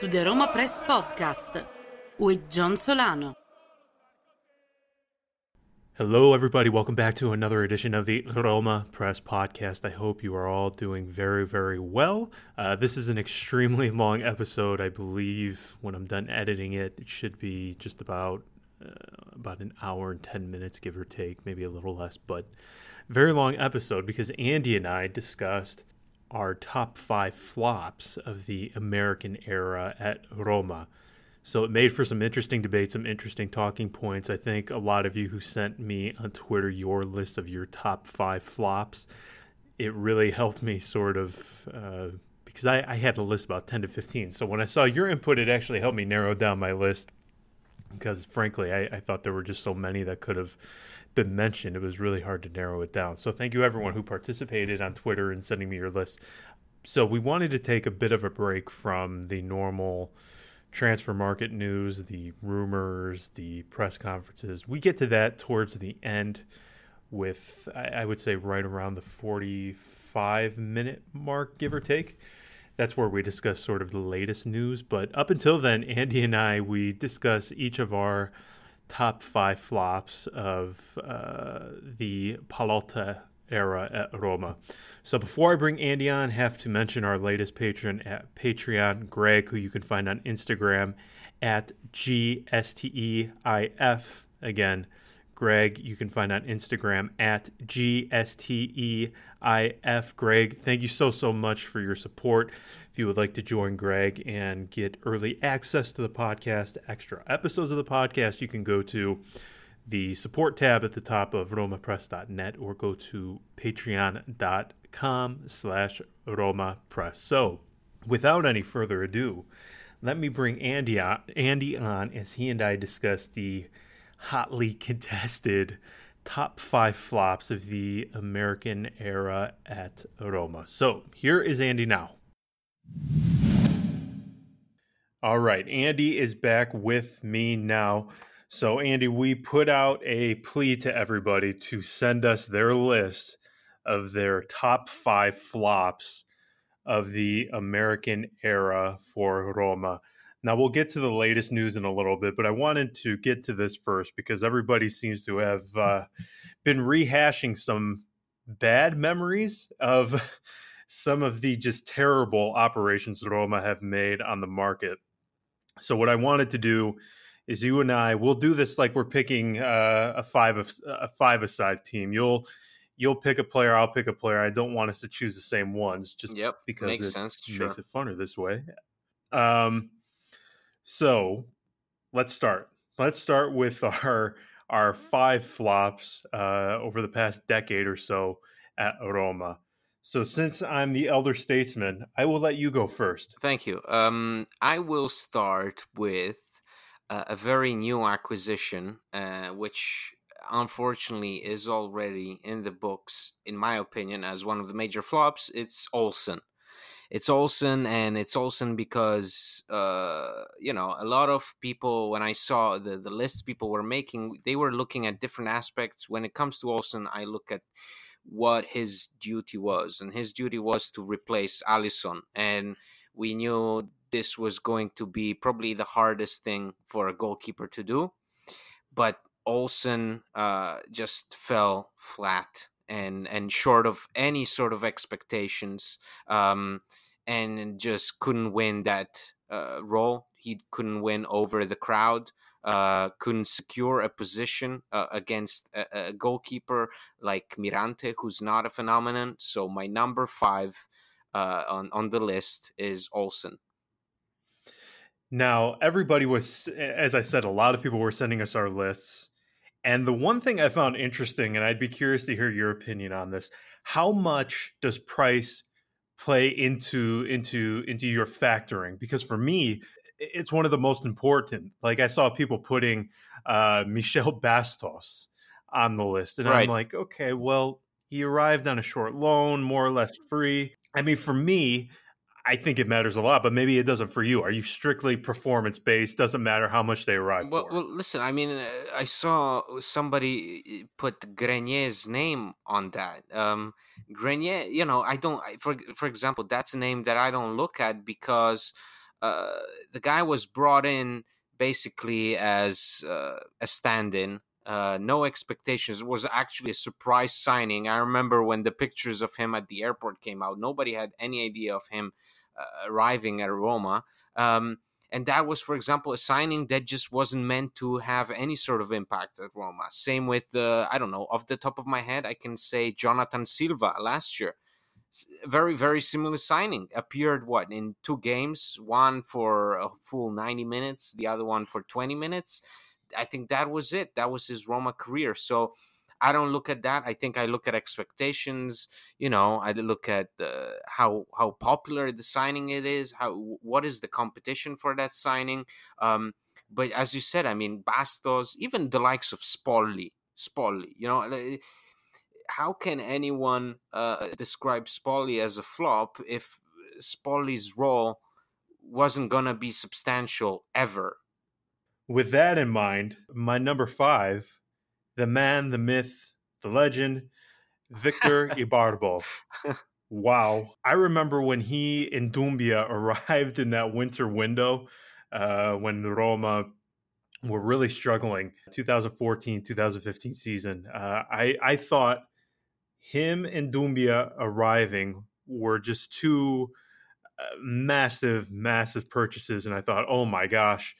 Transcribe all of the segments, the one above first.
to the Roma Press Podcast with John Solano. Hello, everybody. Welcome back to another edition of the Roma Press Podcast. I hope you are all doing very, very well. Uh, this is an extremely long episode. I believe when I'm done editing it, it should be just about uh, about an hour and 10 minutes, give or take, maybe a little less, but very long episode because Andy and I discussed our top five flops of the American era at Roma. So it made for some interesting debate, some interesting talking points. I think a lot of you who sent me on Twitter your list of your top five flops, it really helped me sort of uh, because I, I had a list about 10 to 15. So when I saw your input, it actually helped me narrow down my list because frankly, I, I thought there were just so many that could have been mentioned. It was really hard to narrow it down. So thank you everyone who participated on Twitter and sending me your list. So we wanted to take a bit of a break from the normal transfer market news, the rumors, the press conferences. We get to that towards the end with, I would say, right around the 45 minute mark, give or take. That's where we discuss sort of the latest news. But up until then, Andy and I, we discuss each of our top five flops of uh, the Pallotta era at Roma. So before I bring Andy on, I have to mention our latest patron at Patreon, Greg, who you can find on Instagram at GSTEIF. Again, Greg, you can find on Instagram at GSTEIF. Greg, thank you so, so much for your support. If you would like to join Greg and get early access to the podcast, extra episodes of the podcast, you can go to the support tab at the top of romapress.net or go to patreon.com slash romapress. So without any further ado, let me bring Andy on, Andy on as he and I discuss the hotly contested top five flops of the American era at Roma. So here is Andy now. All right, Andy is back with me now. So, Andy, we put out a plea to everybody to send us their list of their top five flops of the American era for Roma. Now, we'll get to the latest news in a little bit, but I wanted to get to this first because everybody seems to have uh, been rehashing some bad memories of some of the just terrible operations Roma have made on the market. So, what I wanted to do is you and I we'll do this like we're picking uh, a five of a five aside team. You'll you'll pick a player, I'll pick a player. I don't want us to choose the same ones just yep, because makes it sense. makes Sure. it funner this way. Um, so let's start. Let's start with our our five flops uh, over the past decade or so at Roma. So since I'm the elder statesman, I will let you go first. Thank you. Um, I will start with uh, a very new acquisition, uh, which unfortunately is already in the books, in my opinion, as one of the major flops. It's Olsen. It's Olsen, and it's Olsen because uh, you know a lot of people. When I saw the the lists people were making, they were looking at different aspects. When it comes to Olsen, I look at what his duty was, and his duty was to replace Alisson, and we knew this was going to be probably the hardest thing for a goalkeeper to do. But Olsen uh, just fell flat and and short of any sort of expectations, um, and just couldn't win that uh, role. He couldn't win over the crowd. Uh, couldn't secure a position uh, against a, a goalkeeper like Mirante, who's not a phenomenon. So my number five uh, on on the list is Olsen. Now, everybody was, as I said, a lot of people were sending us our lists. And the one thing I found interesting, and I'd be curious to hear your opinion on this, how much does price play into into into your factoring? Because for me, it's one of the most important. Like I saw people putting uh, Michel Bastos on the list, and Right. I'm like, okay, well, he arrived on a short loan, more or less free. I mean, for me, I think it matters a lot, but maybe it doesn't for you. Are you strictly performance based? Doesn't matter how much they arrive Well, for. well, listen. I mean, I saw somebody uh, put Grenier's name on that. Um, Grenier, you know, I don't. I, for for example, that's a name that I don't look at because uh, the guy was brought in basically as uh, a stand-in. Uh, no expectations. It was actually a surprise signing. I remember when the pictures of him at the airport came out. Nobody had any idea of him arriving at Roma. Um, and that was, for example, a signing that just wasn't meant to have any sort of impact at Roma. Same with, I don't know, off the top of my head, I can say Jonathan Silva last year. Very, very similar signing. Appeared what in two games, one for a full 90 minutes, the other one for 20 minutes. I think that was it. That was his Roma career. So I don't look at that. I think I look at expectations. You know, I look at uh, how how popular the signing it is. How what is the competition for that signing? Um, but as you said, I mean, Bastos, even the likes of Spolli, Spolli. You know, how can anyone uh, describe Spolli as a flop if Spolli's role wasn't gonna be substantial ever? With that in mind, my number five the man, the myth, the legend, Victor Ibarbo. Wow. I remember when he and Doumbia arrived in that winter window uh, when Roma were really struggling 2014 2015 season. Uh, I, I thought him and Doumbia arriving were just two uh, massive, massive purchases. And I thought, oh my gosh,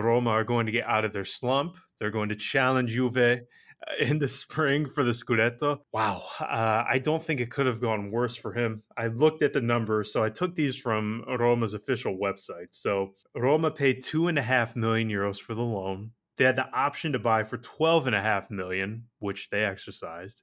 Roma are going to get out of their slump. They're going to challenge Juve in the spring for the Scudetto. Wow. Uh, I don't think it could have gone worse for him. I looked at the numbers, so I took these from Roma's official website. So Roma paid two and a half million euros for the loan. They had the option to buy for twelve and a half million, which they exercised.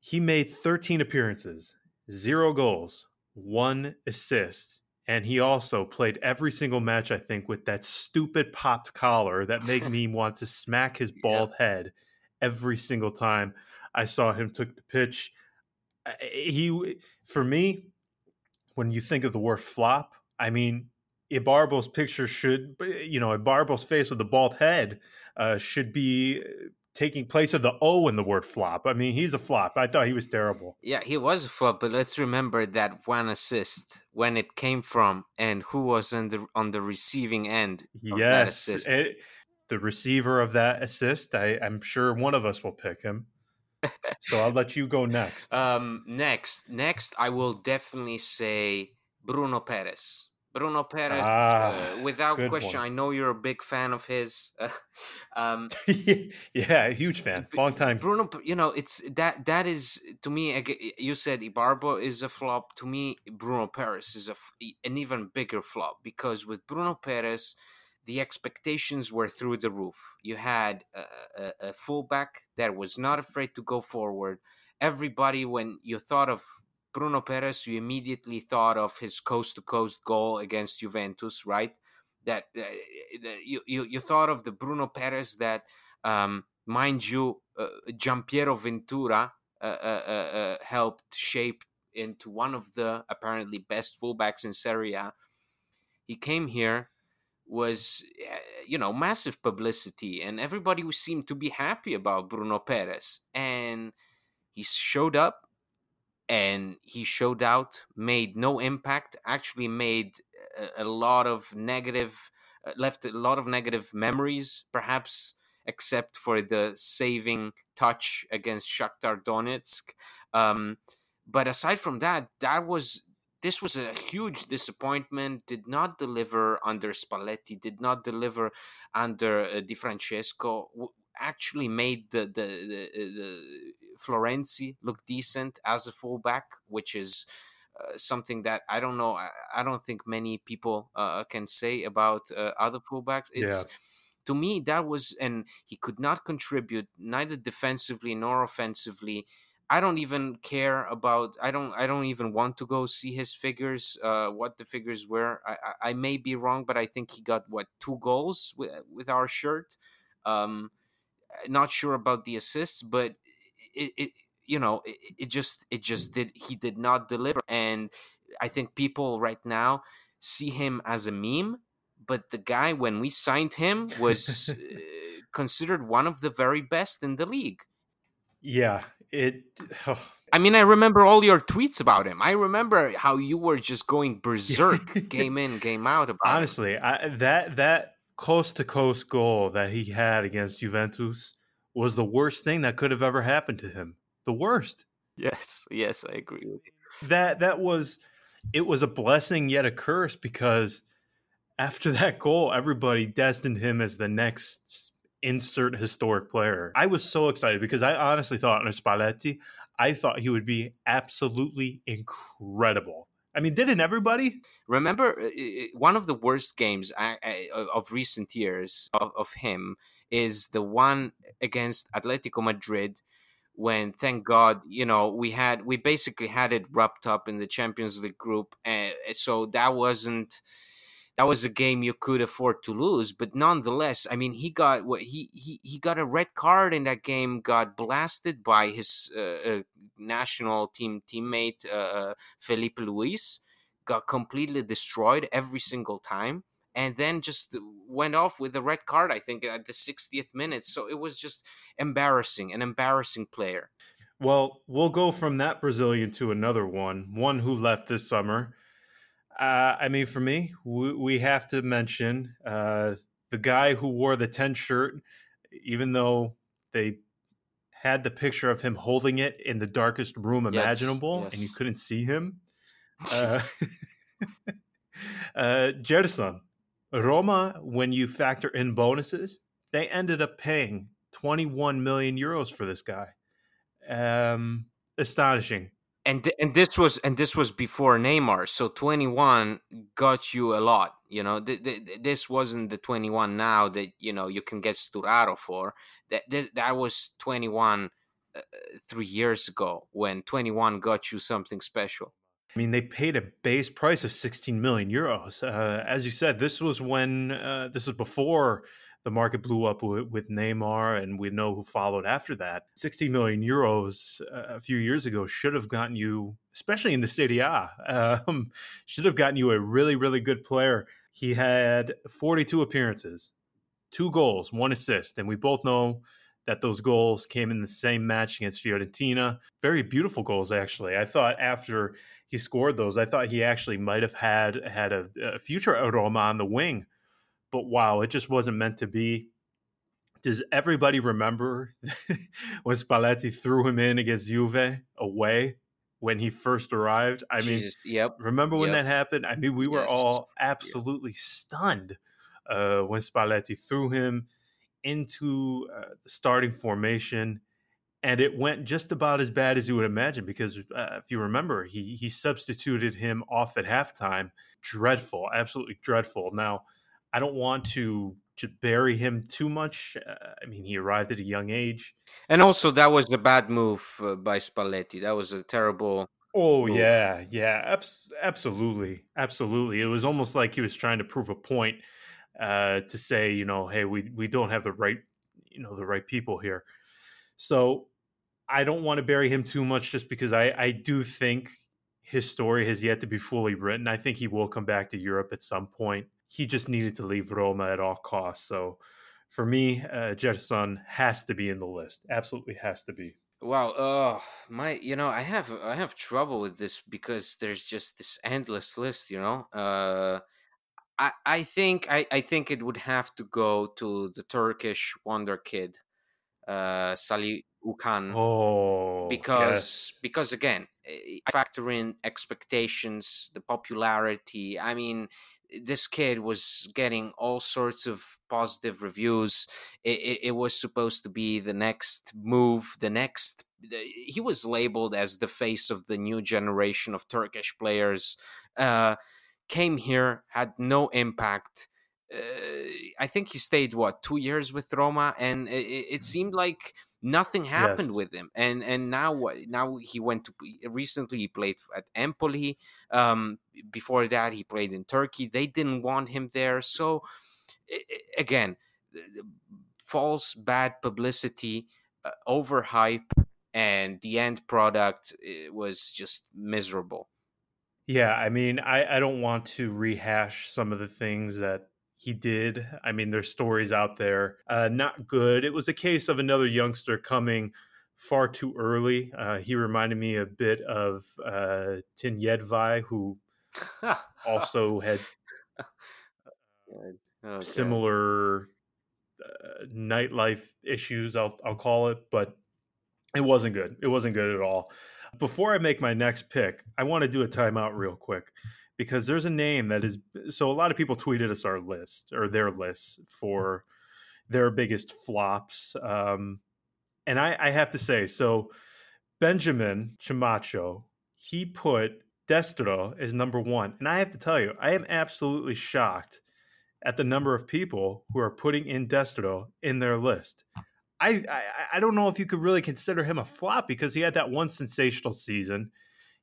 He made 13 appearances, zero goals, one assist, and he also played every single match i think with that stupid popped collar that made me want to smack his bald yeah. head every single time i saw him took the pitch he for me when you think of the word flop i mean Ibarbo's picture should, you know, Ibarbo's face with the bald head uh, should be taking place of the O in the word flop. I mean, he's a flop. I thought he was terrible. Yeah, he was a flop, but let's remember that one assist when it came from and who was on the on the receiving end. Yes, it, the receiver of that assist. I, I'm sure one of us will pick him. so I'll let you go next. Um, next, next, I will definitely say Bruno Peres. Bruno Peres, ah, uh, without question, one. I know you're a big fan of his. um, yeah, huge fan, long time. Bruno, you know, it's that that is to me. You said Ibarbo is a flop. To me, Bruno Peres is a, an even bigger flop because with Bruno Peres, the expectations were through the roof. You had a, a, a fullback that was not afraid to go forward. Everybody, when you thought of Bruno Peres, you immediately thought of his coast to coast goal against Juventus, right? That uh, you, you you thought of the Bruno Peres that, um, mind you, uh, Giampiero Ventura uh, uh, uh, uh, helped shape into one of the apparently best fullbacks in Serie A. He came here, was you know massive publicity, and everybody seemed to be happy about Bruno Peres, and he showed up and he showed out, made no impact, actually made a, a lot of negative, uh, left a lot of negative memories, perhaps except for the saving touch against Shakhtar Donetsk. Um, but aside from that, that was this was a huge disappointment. Did not deliver under Spalletti. Did not deliver under uh, Di Francesco actually made the the, the, the Florenzi look decent as a fullback, which is uh, something that I don't know. I, I don't think many people uh, can say about uh, other fullbacks. It's yeah. to me that was, and he could not contribute neither defensively nor offensively. I don't even care about. I don't. I don't even want to go see his figures. Uh, what the figures were. I, I, I may be wrong, but I think he got what two goals with, with our shirt. Um, not sure about the assists, but it, it you know it, it, just it just did he did not deliver, and I think people right now see him as a meme. But the guy, when we signed him, was uh, considered one of the very best in the league. Yeah, it. Oh, I mean, I remember all your tweets about him. I remember how you were just going berserk, game in, game out about. Honestly, I, that that coast to coast goal that he had against Juventus was the worst thing that could have ever happened to him. The worst. Yes, yes, I agree with you. That that was it was a blessing yet a curse because after that goal, everybody destined him as the next insert historic player. I was so excited because I honestly thought under Spalletti, I thought he would be absolutely incredible. I mean, didn't everybody? Remember, uh, one of the worst games of recent years of, him is the one against Atletico Madrid when thank god you know we had we basically had it wrapped up in the champions league group and so that wasn't that was a game you could afford to lose but nonetheless i mean he got what he he, he got a red card in that game got blasted by his uh, uh, national team teammate uh, uh filipe luis got completely destroyed every single time and then just went off with a red card, I think, at the 60th minute. So it was just embarrassing, an embarrassing player. Well, we'll go from that Brazilian to another one, one who left this summer. Uh, I mean, for me, we, we have to mention uh, the guy who wore the 10 shirt, even though they had the picture of him holding it in the darkest room imaginable yes, yes. and you couldn't see him. Uh, uh, Gerson, Roma, when you factor in bonuses, they ended up paying 21 million euros for this guy. Um, astonishing. And th- and this was and this was before Neymar, so 21 got you a lot. You know, th- th- this wasn't the 21 now that you know you can get Sturaro for. That th- that was 21 uh, three years ago when 21 got you something special. I mean, they paid a base price of 16 million euros. Uh, as you said, this was when uh, this was before the market blew up with, with, Neymar, and we know who followed after that. 60 million euros uh, a few years ago should have gotten you, especially in the Serie A, um, should have gotten you a really, really good player. He had 42 appearances, two goals, one assist, and we both know that those goals came in the same match against Fiorentina. Very beautiful goals, actually. I thought after he scored those, I thought he actually might have had had a, a future Roma on the wing. But wow, it just wasn't meant to be. Does everybody remember when Spalletti threw him in against Juve away when he first arrived? I mean, Jesus, yep. Remember when yep. that happened? I mean, we were yes. all absolutely stunned uh, when Spalletti threw him into uh, the starting formation, and it went just about as bad as you would imagine. Because uh, if you remember, he he substituted him off at halftime. Dreadful, absolutely dreadful. Now, I don't want to to bury him too much. Uh, I mean, he arrived at a young age, and also that was a bad move uh, by Spalletti. That was a terrible. Oh move. yeah, yeah, abs- absolutely, absolutely. It was almost like he was trying to prove a point uh, to say, you know, hey, we we don't have the right, you know, the right people here. So I don't want to bury him too much, just because I I do think his story has yet to be fully written. I think he will come back to Europe at some point. He just needed to leave Roma at all costs. So for me, uh, Gerson has to be in the list. Absolutely has to be. Wow, uh, my, you know, I have I have trouble with this because there's just this endless list. You know, uh, I, I think I, I think it would have to go to the Turkish wonder kid, uh, Salih Ukan. Oh, because yes. because again, I factor in expectations, the popularity. I mean, this kid was getting all sorts of positive reviews. It, it, it was supposed to be the next move, the next. He was labeled as the face of the new generation of Turkish players. Uh, came here, had no impact. Uh, I think he stayed what two years with Roma, and it, it seemed like nothing happened yes. with him. And and now what? Now he went to recently he played at Empoli. Um, before that, he played in Turkey. They didn't want him there. So again, false bad publicity, uh, overhype, and the end product was just miserable. Yeah, I mean, I, I don't want to rehash some of the things that he did. I mean, there's stories out there, uh, not good. It was a case of another youngster coming far too early. Uh, he reminded me a bit of uh, Tin Jedvaj, who also had okay. similar uh, nightlife issues. I'll I'll call it, but it wasn't good. It wasn't good at all. Before I make my next pick, I want to do a timeout real quick because there's a name that is so a lot of people tweeted us our list or their lists for their biggest flops. Um, and I, I have to say, so Benjamin Chamacho, he put Destro as number one. And I have to tell you, I am absolutely shocked at the number of people who are putting in Destro in their list. I, I, I don't know if you could really consider him a flop because he had that one sensational season.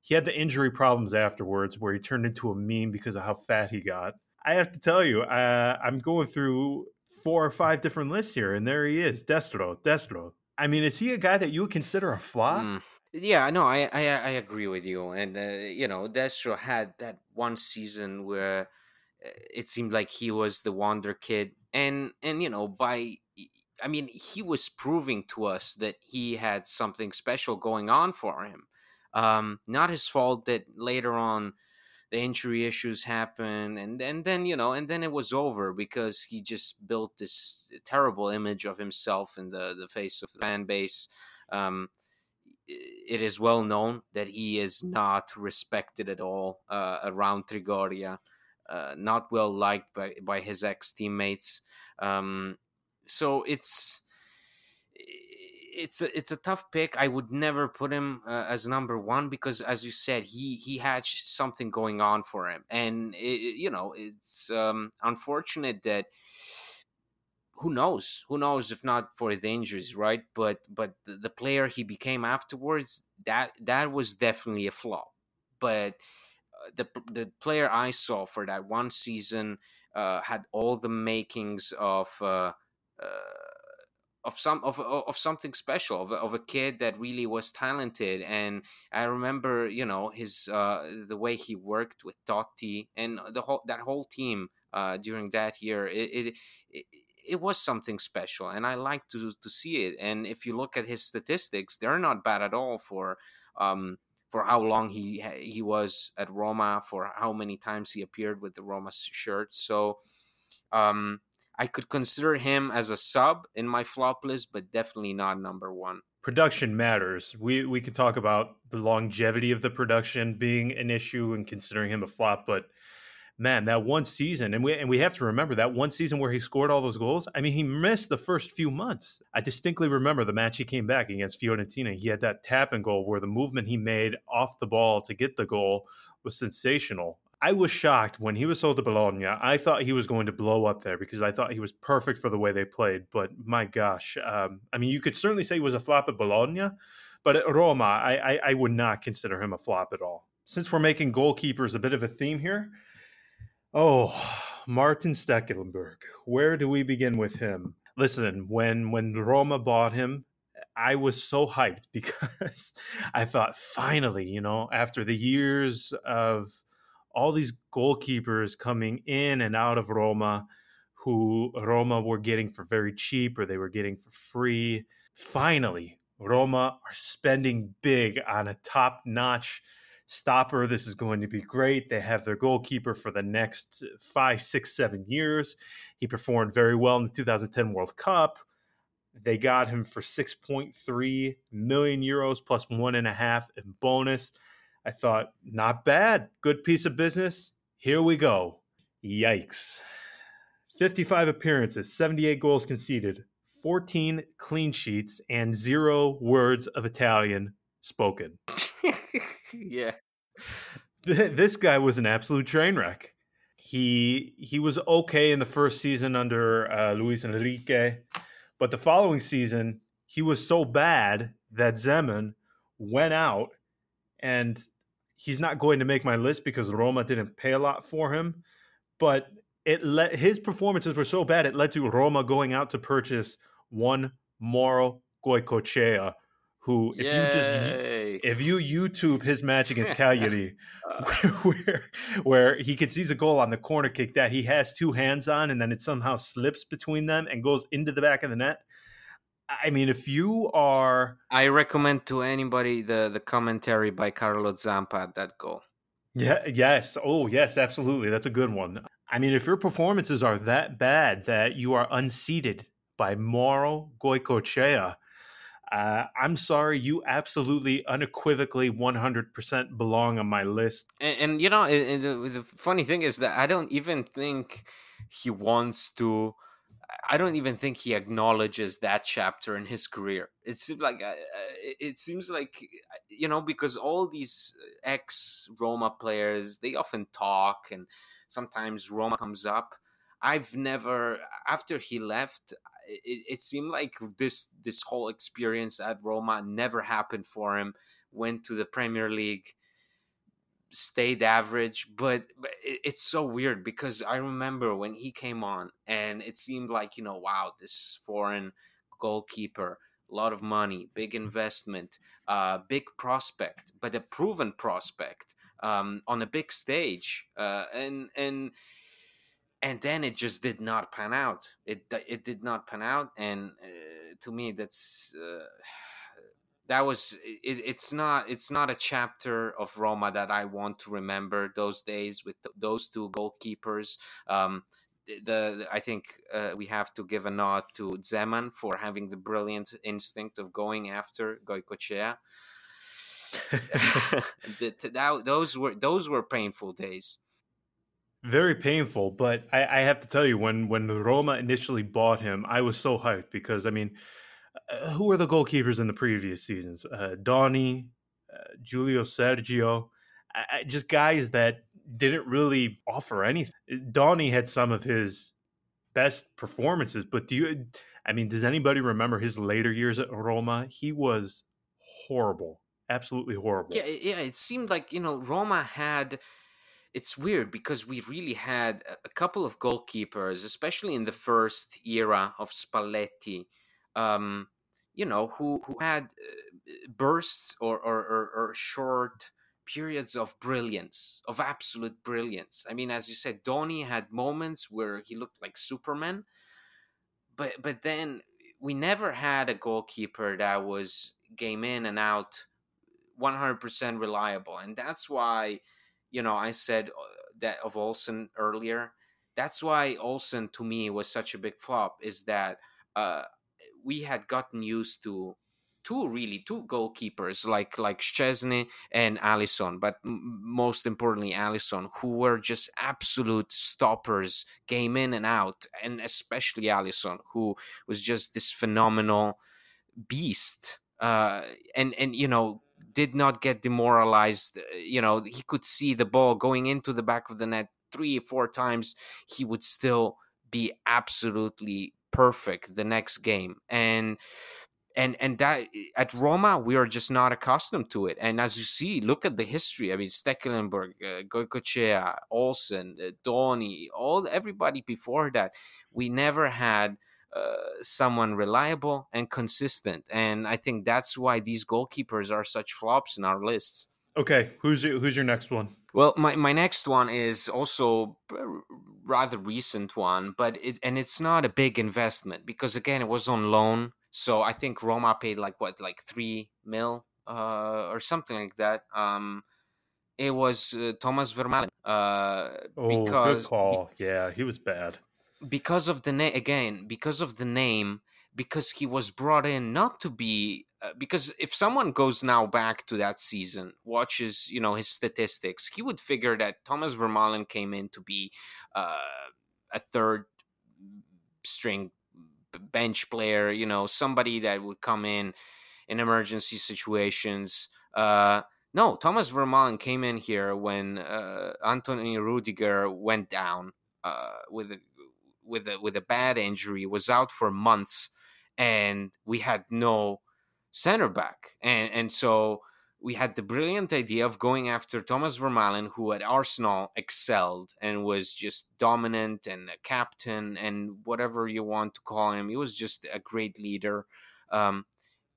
He had the injury problems afterwards where he turned into a meme because of how fat he got. I have to tell you, uh, I'm going through four or five different lists here, and there he is, Destro, Destro. I mean, is he a guy that you would consider a flop? Mm. Yeah, no, I, I I agree with you, and uh, you know, Destro had that one season where uh, it seemed like he was the wonder kid, and and you know, by I mean, he was proving to us that he had something special going on for him. Um, not his fault that later on the injury issues happened, and and then you know, and then it was over because he just built this terrible image of himself in the the face of the fan base. Um, it is well known that he is not respected at all uh, around Trigoria, uh, not well liked by by his ex teammates. Um, so it's it's a it's a tough pick. I would never put him uh, as number one because, as you said, he he had something going on for him, and it, you know it's um, unfortunate that who knows who knows if not for the injuries, right? But but the, the player he became afterwards that that was definitely a flaw, but. Uh, the the player I saw for that one season uh, had all the makings of uh, uh of some of of something special of, of a kid that really was talented. And i remember you know his uh the way he worked with totti and the whole that whole team uh during that year. It, it, it it was something special and i like to to see it. And if you look at his statistics they're not bad at all for um for how long he he was at Roma for how many times he appeared with the Roma shirt. So um I could consider him as a sub in my flop list, but definitely not number one. Production matters. We we could talk about the longevity of the production being an issue and considering him a flop, but man, that one season, and we and we have to remember that one season where he scored all those goals. I mean, he missed the first few months. I distinctly remember the match he came back against Fiorentina. He had that tap and goal where the movement he made off the ball to get the goal was sensational. I was shocked when he was sold to Bologna. I thought he was going to blow up there because I thought he was perfect for the way they played. But my gosh, um, I mean, you could certainly say he was a flop at Bologna, but at Roma, I, I, I would not consider him a flop at all. Since we're making goalkeepers a bit of a theme here, oh, Maarten Stekelenburg, where do we begin with him? Listen, when when Roma bought him, I was so hyped because I thought finally, you know, after the years of all these goalkeepers coming in and out of Roma who Roma were getting for very cheap or they were getting for free. Finally, Roma are spending big on a top notch stopper. This is going to be great. They have their goalkeeper for the next five, six, seven years. He performed very well in the 2010 World Cup. They got him for 6.3 million euros plus one and a half in bonus. I thought, not bad. Good piece of business. Here we go. Yikes. 55 appearances, 78 goals conceded, 14 clean sheets, and zero words of Italian spoken. yeah. This guy was an absolute train wreck. He he was okay in the first season under uh, Luis Enrique, but the following season he was so bad that Zeman went out and he's not going to make my list because Roma didn't pay a lot for him. But it let his performances were so bad it led to Roma going out to purchase one Mauro Goicoechea, who if Yay. you just if you YouTube his match against Cagliari, uh. where where he concedes a goal on the corner kick that he has two hands on and then it somehow slips between them and goes into the back of the net. I mean, if you are, I recommend to anybody the the commentary by Carlo Zampa at that goal. Yeah, yes. Oh, yes, absolutely. That's a good one. I mean, if your performances are that bad that you are unseated by Mauro Goicoechea, uh, I'm sorry, you absolutely, unequivocally, 100% belong on my list. And, and you know, it, it, the funny thing is that I don't even think he wants to I don't even think he acknowledges that chapter in his career. It seems like uh, uh it seems like uh, you know because all these ex Roma players they often talk and sometimes Roma comes up. I've never after he left. It, it seemed like this this whole experience at Roma never happened for him. Went to the Premier League stayed average, but, it, it's so weird because I remember when he came on and it seemed like, you know, wow, this foreign goalkeeper, a lot of money, big investment, uh, big prospect, but a proven prospect um, on a big stage. Uh, and, and, and then it just did not pan out. It it did not pan out, and uh, to me, that's uh, that was it, it's not it's not a chapter of Roma that I want to remember those days with th- those two goalkeepers. Um, the, the, I think uh, we have to give a nod to Zeman for having the brilliant instinct of going after Goicoechea. that, those were those were painful days. Very painful, but I, I have to tell you, when when Roma initially bought him, I was so hyped because I mean uh, who were the goalkeepers in the previous seasons? Uh, Doni, uh, Giulio Sergio, just guys that didn't really offer anything. Doni had some of his best performances, but do you? I mean, does anybody remember his later years at Roma? He was horrible, absolutely horrible. Yeah, yeah. It seemed like you know Roma had. It's weird because we really had a couple of goalkeepers, especially in the first era of Spalletti, um, you know, who who had uh, bursts or, or, or, or short periods of brilliance, of absolute brilliance. I mean, as you said, Doni had moments where he looked like Superman, but but then we never had a goalkeeper that was game in and out, 100% reliable, and that's why, you know, I said uh, that of Olsen earlier. That's why Olsen to me was such a big flop. Is that uh, we had gotten used to two really two goalkeepers like like Szczesny and Alisson, but m- most importantly Alisson, who were just absolute stoppers, game in and out, and especially Alisson, who was just this phenomenal beast. Uh, and and you know did not get demoralized. You know he could see the ball going into the back of the net three four times. He would still be absolutely perfect the next game and and and that at Roma we are just not accustomed to it. And as you see, look at the history. I mean, Stekelenburg, uh, Olsen, uh, Doni, all everybody before that, we never had uh, someone reliable and consistent. And I think that's why these goalkeepers are such flops in our lists. Okay, who's your, who's your next one? Well, my, my next one is also a rather recent one, but it and it's not a big investment because again it was on loan. So I think Roma paid like what, like three mil uh, or something like that. Um, it was uh, Thomas Vermaelen. Uh, oh, because, good call. Yeah, he was bad because of the name again. Because of the name, because he was brought in not to be uh, because if someone goes now back to that season watches you know his statistics he would figure that thomas vermaelen came in to be uh, a third string bench player you know somebody that would come in in emergency situations. Uh, no thomas vermaelen came in here when uh, anthony rudiger went down uh, with a with a with a bad injury was out for months and we had no center back. And and so we had the brilliant idea of going after Thomas Vermaelen, who at Arsenal excelled and was just dominant and a captain and whatever you want to call him. He was just a great leader. Um,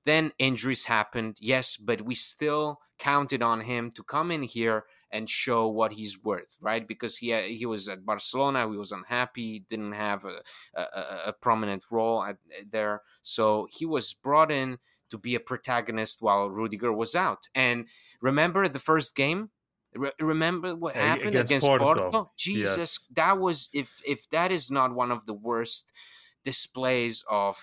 then injuries happened, yes, but we still counted on him to come in here and show what he's worth, right? Because he uh, he was at Barcelona, he was unhappy, didn't have a, a, a prominent role at, eh, there, so he was brought in to be a protagonist while Rudiger was out. And remember the first game Re- remember what happened against, against Porto? Porto? Jesus, yes. that was if if that is not one of the worst displays of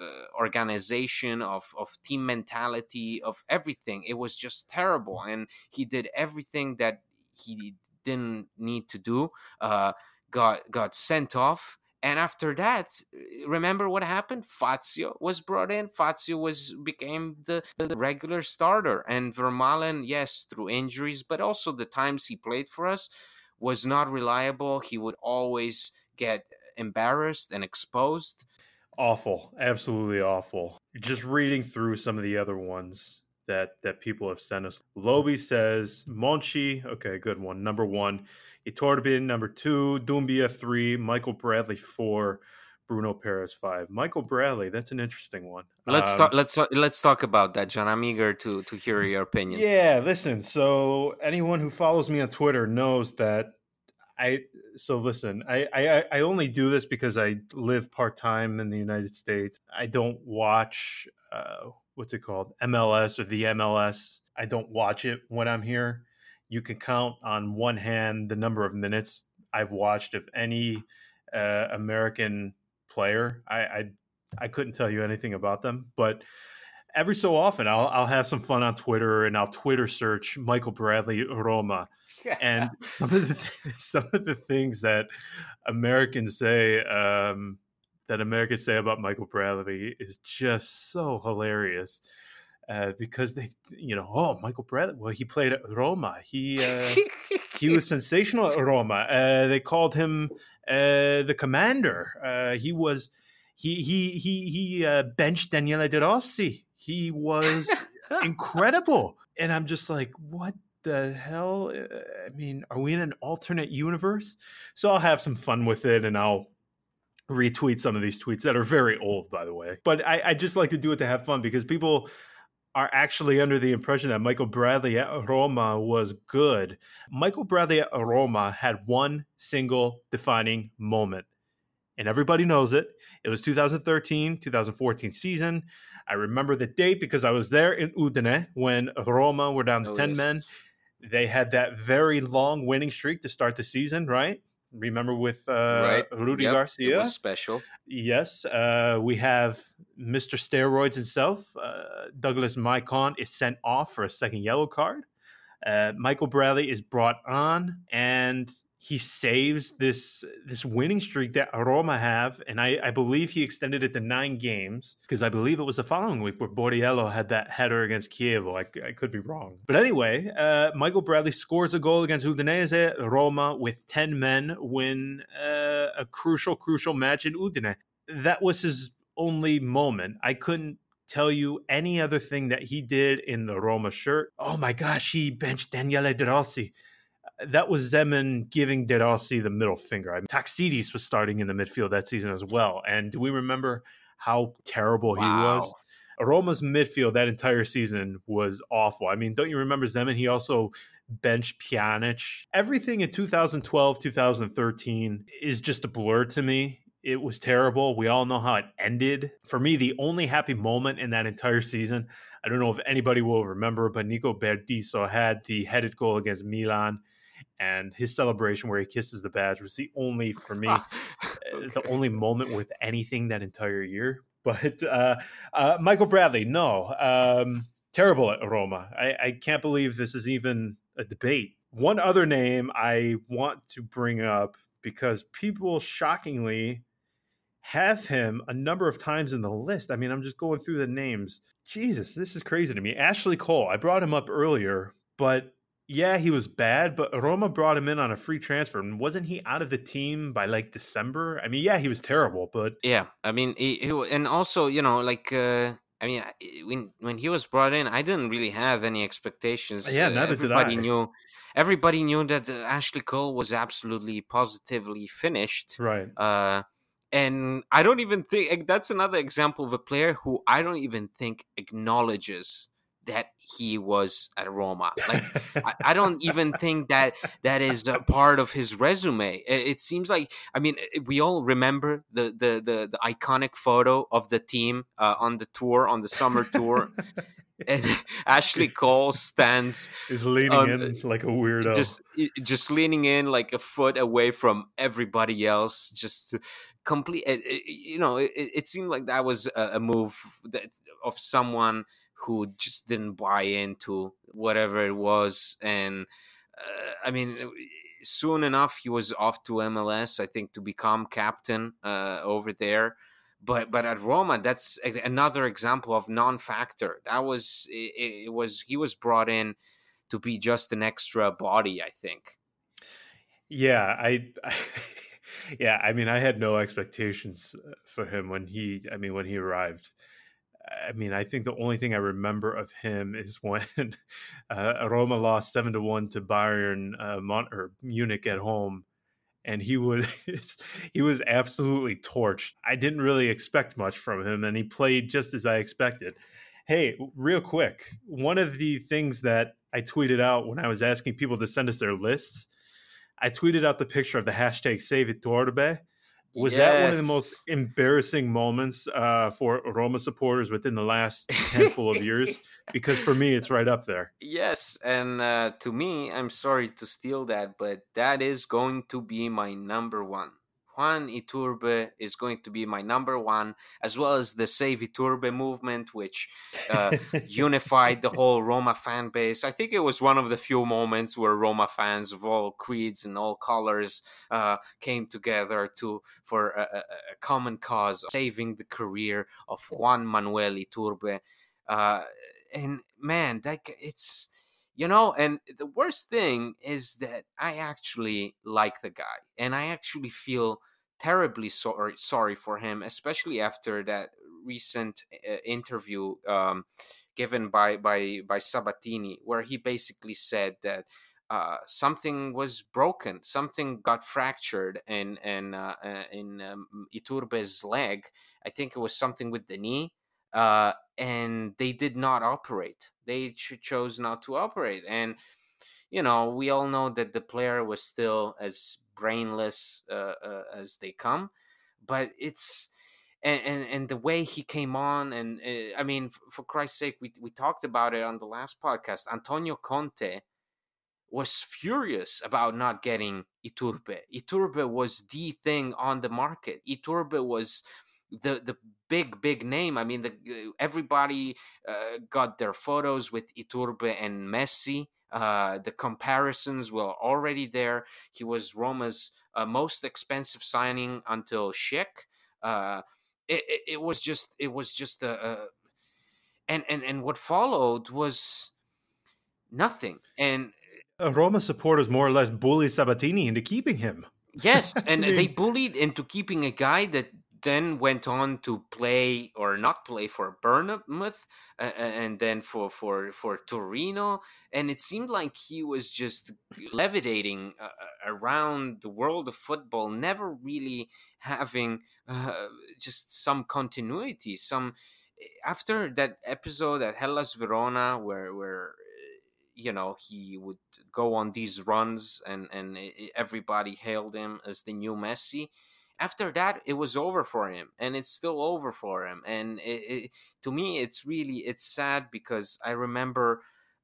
uh, organization of of team mentality of everything it was just terrible and he did everything that he didn't need to do uh got got sent off and after that, remember what happened? Fazio was brought in. Fazio was became the, the regular starter, and Vermaelen, yes, through injuries, but also the times he played for us, was not reliable. He would always get embarrassed and exposed. Awful, absolutely awful. Just reading through some of the other ones that that people have sent us. Lobby says Monchi, okay, good one. Number one. Iturbe number two, Doumbia, three, Michael Bradley, four, Bruno Peres, five. Michael Bradley, that's an interesting one. Let's um, talk. Let's let's talk about that, John. I'm eager to to hear your opinion. Yeah, listen. So anyone who follows me on Twitter knows that I. So listen, I I, I only do this because I live part time in the United States. I don't watch. Uh, what's it called? MLS or the MLS. I don't watch it when I'm here you can count on one hand the number of minutes I've watched of any uh, American player. I, I, I couldn't tell you anything about them, but every so often I'll I'll have some fun on Twitter and I'll Twitter search Michael Bradley Roma, and some of the some of the things that Americans say um, that Americans say about Michael Bradley is just so hilarious uh, because they, you know, oh, Michael Bradley. Well, he played at Roma. He uh, he was sensational at Roma. Uh, they called him uh, the commander. Uh, he was he he he he uh, benched Daniele De Rossi. He was incredible, and I'm just like, what the hell? Eh, eh, I mean, are we in an alternate universe? So I'll have some fun with it, and I'll retweet some of these tweets that are very old, by the way. But I, I just like to do it to have fun because people are actually under the impression that Michael Bradley at Roma was good. Michael Bradley at Roma had one single defining moment, and everybody knows it. It was 2013 2014 season. I remember the date because I was there in Udine when Roma were down to 10 men. They had that very long winning streak to start the season, right? Remember with uh, right. Rudy yep. Garcia? special. Yes. Uh, we have Mr. Steroids himself. Uh, Douglas Maicon is sent off for a second yellow card. Uh, Michael Bradley is brought on, and he saves this this winning streak that Roma have, and I, I believe he extended it to nine games because I believe it was the following week where Borriello had that header against Chievo. I, I could be wrong, but anyway, uh, Michael Bradley scores a goal against Udinese. Roma with ten men win uh, a crucial crucial match in Udine. That was his only moment. I couldn't tell you any other thing that he did in the Roma shirt. Oh my gosh, he benched Daniele De Rossi that was Zeman giving De Rossi the middle finger. I mean, Tachtsidis was starting in the midfield that season as well. And do we remember how terrible wow. he was? Roma's midfield that entire season was awful. I mean, don't you remember Zeman? He also benched Pjanic. Everything in 2012, 2013 is just a blur to me. It was terrible. We all know how it ended. For me, the only happy moment in that entire season, I don't know if anybody will remember, but Nico Burdisso had the headed goal against Milan and his celebration where he kisses the badge was the only for me uh, the only moment worth anything that entire year but uh, uh, michael bradley no um, terrible at roma I, I can't believe this is even a debate one other name i want to bring up because people shockingly have him a number of times in the list. I mean, I'm just going through the names. Jesus, this is crazy to me. Ashley Cole, I brought him up earlier, but yeah, he was bad, but Roma brought him in on a free transfer. And wasn't he out of the team by like December? I mean, yeah, he was terrible, but yeah, I mean, he, he, and also, you know, like, uh, I mean, when when he was brought in, I didn't really have any expectations. Yeah, neither everybody did I. Knew, everybody knew that uh, Ashley Cole was absolutely positively finished. Right. Uh, and I don't even think that's another example of a player who I don't even think acknowledges that he was at Roma. Like I, I, don't even think that that is a part of his resume. It, it, seems like I mean eh, we all remember the the the, the iconic photo of the team uh, on the tour on the summer tour. and Ashley Cole stands is leaning on, in like a weirdo, just eh, just leaning in like a foot away from everybody else, just complete. Eh, you know, it, it seemed like that was a, move that, of someone who just didn't buy into whatever it was, and uh, I mean. Soon enough, he was off to MLS, I think, to become captain uh, over there but but at Roma, that's another example of non-factor. That was it, it, was he was brought in to be just an extra body. I think. Yeah, I, I yeah, I mean, I had no expectations uh, for him when he. I mean, when he arrived. I mean, I think the only thing I remember of him is when uh, Roma lost seven to one to Bayern uh, Mon- or Munich at home, and he was he was absolutely torched. I didn't really expect much from him, and he played just as I expected. Hey, real quick, one of the things that I tweeted out when I was asking people to send us their lists, I tweeted out the picture of the hashtag Save Iturbe was yes. that one of the most embarrassing moments uh, for Roma supporters within the last handful of years? Because for me, it's right up there. Yes, and uh, to me, I'm sorry to steal that, but that is going to be my number one. Juan Iturbe is going to be my number one, as well as the Save Iturbe movement, which uh, unified the whole Roma fan base. I think it was one of the few moments where Roma fans of all creeds and all colors uh, came together to for a, a, a, common cause, saving the career of Juan Manuel Iturbe. Uh, and man, that it's you know and the worst thing is that i actually like the guy and i actually feel terribly sorry sorry for him especially after that recent uh, interview um, given by by by sabatini where he basically said that uh, something was broken, something got fractured in in uh, in um, Iturbe's leg. I think it was something with the knee, uh, and they did not operate. They ch- chose not to operate, and you know we all know that the player was still as brainless uh, uh, as they come, but it's. And, and, and the way he came on and uh, I mean for Christ's sake we we talked about it on the last podcast Antonio Conte was furious about not getting Iturbe. Iturbe was the thing on the market. Iturbe was the the big big name. I mean, the everybody uh, got their photos with Iturbe and Messi. Uh, the comparisons were already there. He was Roma's uh, most expensive signing until Schick. Uh, it, it, it, was just it was just a, a and and and what followed was nothing. And uh, Roma supporters more or less bullied Sabatini into keeping him. Yes, and I mean, they bullied into keeping a guy that then went on to play or not play for Bournemouth uh, and then for for for Torino and it seemed like he was just levitating uh, around the world of football never really having uh, just some continuity some after that episode at Hellas Verona where where you know he would go on these runs and and everybody hailed him as the new Messi after that it was over for him and it's still over for him and it, it, to me it's really it's sad because i remember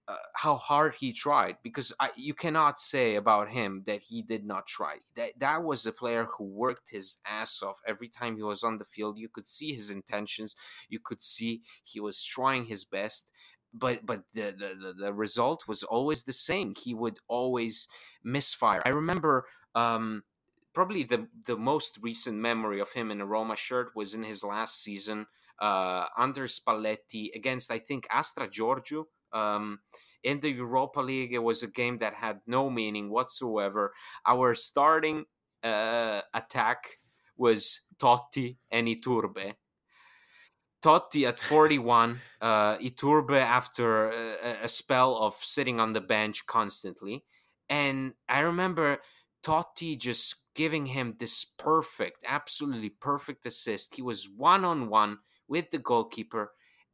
uh, how hard he tried because I, you cannot say about him that he did not try. That that was a player who worked his ass off. Every time he was on the field you could see his intentions you could see he was trying his best but but the, the the result was always the same. He would always misfire. I remember um probably the the most recent memory of him in a Roma shirt was in his last season uh, under Spalletti against I think Astra Giurgiu um, in the Europa League. It was a game that had no meaning whatsoever. Our starting uh, attack was Totti and Iturbe. Totti at 41, uh, Iturbe after a, a spell of sitting on the bench constantly. And I remember Totti just giving him this perfect, absolutely perfect assist. He was one on one with the goalkeeper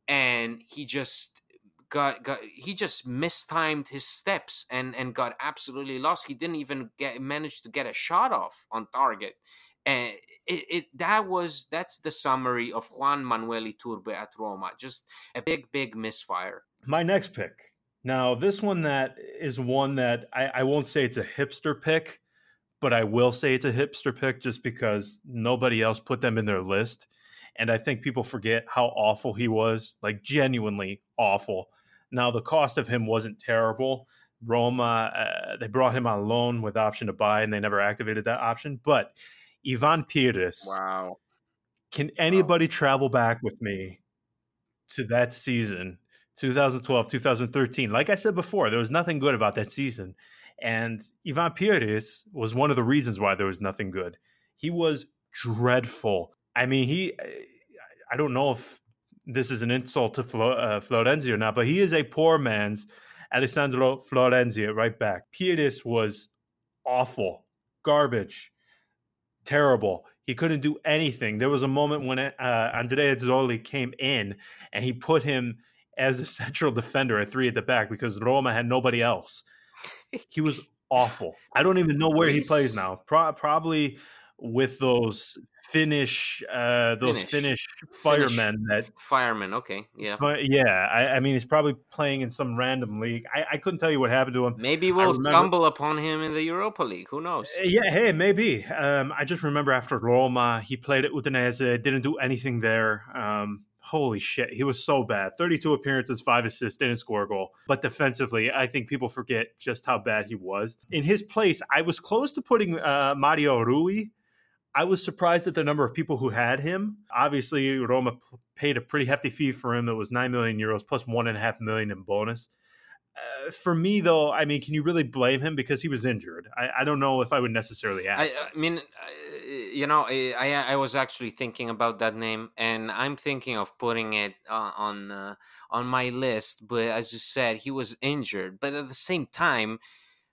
and he just got got he just mistimed his steps and and got absolutely lost. He didn't even get manage to get a shot off on target. And it, it that was that's the summary of Juan Manuel Iturbe at Roma. Just a big, big misfire. My next pick. Now, this one that is one that I, I won't say it's a hipster pick, but I will say it's a hipster pick just because nobody else put them in their list. And I think people forget how awful he was, like genuinely awful. Now, the cost of him wasn't terrible. Roma, uh, they brought him on loan with option to buy, and they never activated that option. But Ivan Piris. Wow. Can anybody wow. travel back with me to that season, 2012, 2013? Like I said before, there was nothing good about that season. And Ivan Piris was one of the reasons why there was nothing good. He was dreadful. I mean, he, I don't know if this is an insult to Flo, uh, Florenzi or not, but he is a poor man's Alessandro Florenzi right back. Piris was awful, garbage, terrible. He couldn't do anything. There was a moment when uh, Andreazzoli came in and he put him as a central defender at three at the back because Roma had nobody else. He was awful. I don't even know where he plays now. Pro- probably with those Finnish, uh, those Finnish, Finnish firemen Finnish that firemen. Okay, yeah, yeah. I, I, mean, he's probably playing in some random league. I, I couldn't tell you what happened to him. Maybe we'll remember, stumble upon him in the Europa League. Who knows? Uh, yeah, hey, maybe. Um, I just remember after Roma, he played at Udinese, didn't do anything there. Um, holy shit, he was so bad. 32 appearances, five assists, didn't score a goal. But defensively, I think people forget just how bad he was. In his place, I was close to putting uh, Mario Rui I was surprised at the number of people who had him. Obviously, Roma paid a pretty hefty fee for him. It was nine million euros plus one and a half million in bonus. Uh, for me, though, I mean, can you really blame him because he was injured? I, I don't know if I would necessarily. I, I mean, you know, I, I was actually thinking about that name, and I'm thinking of putting it uh, on uh, on my list. But as you said, he was injured. But at the same time,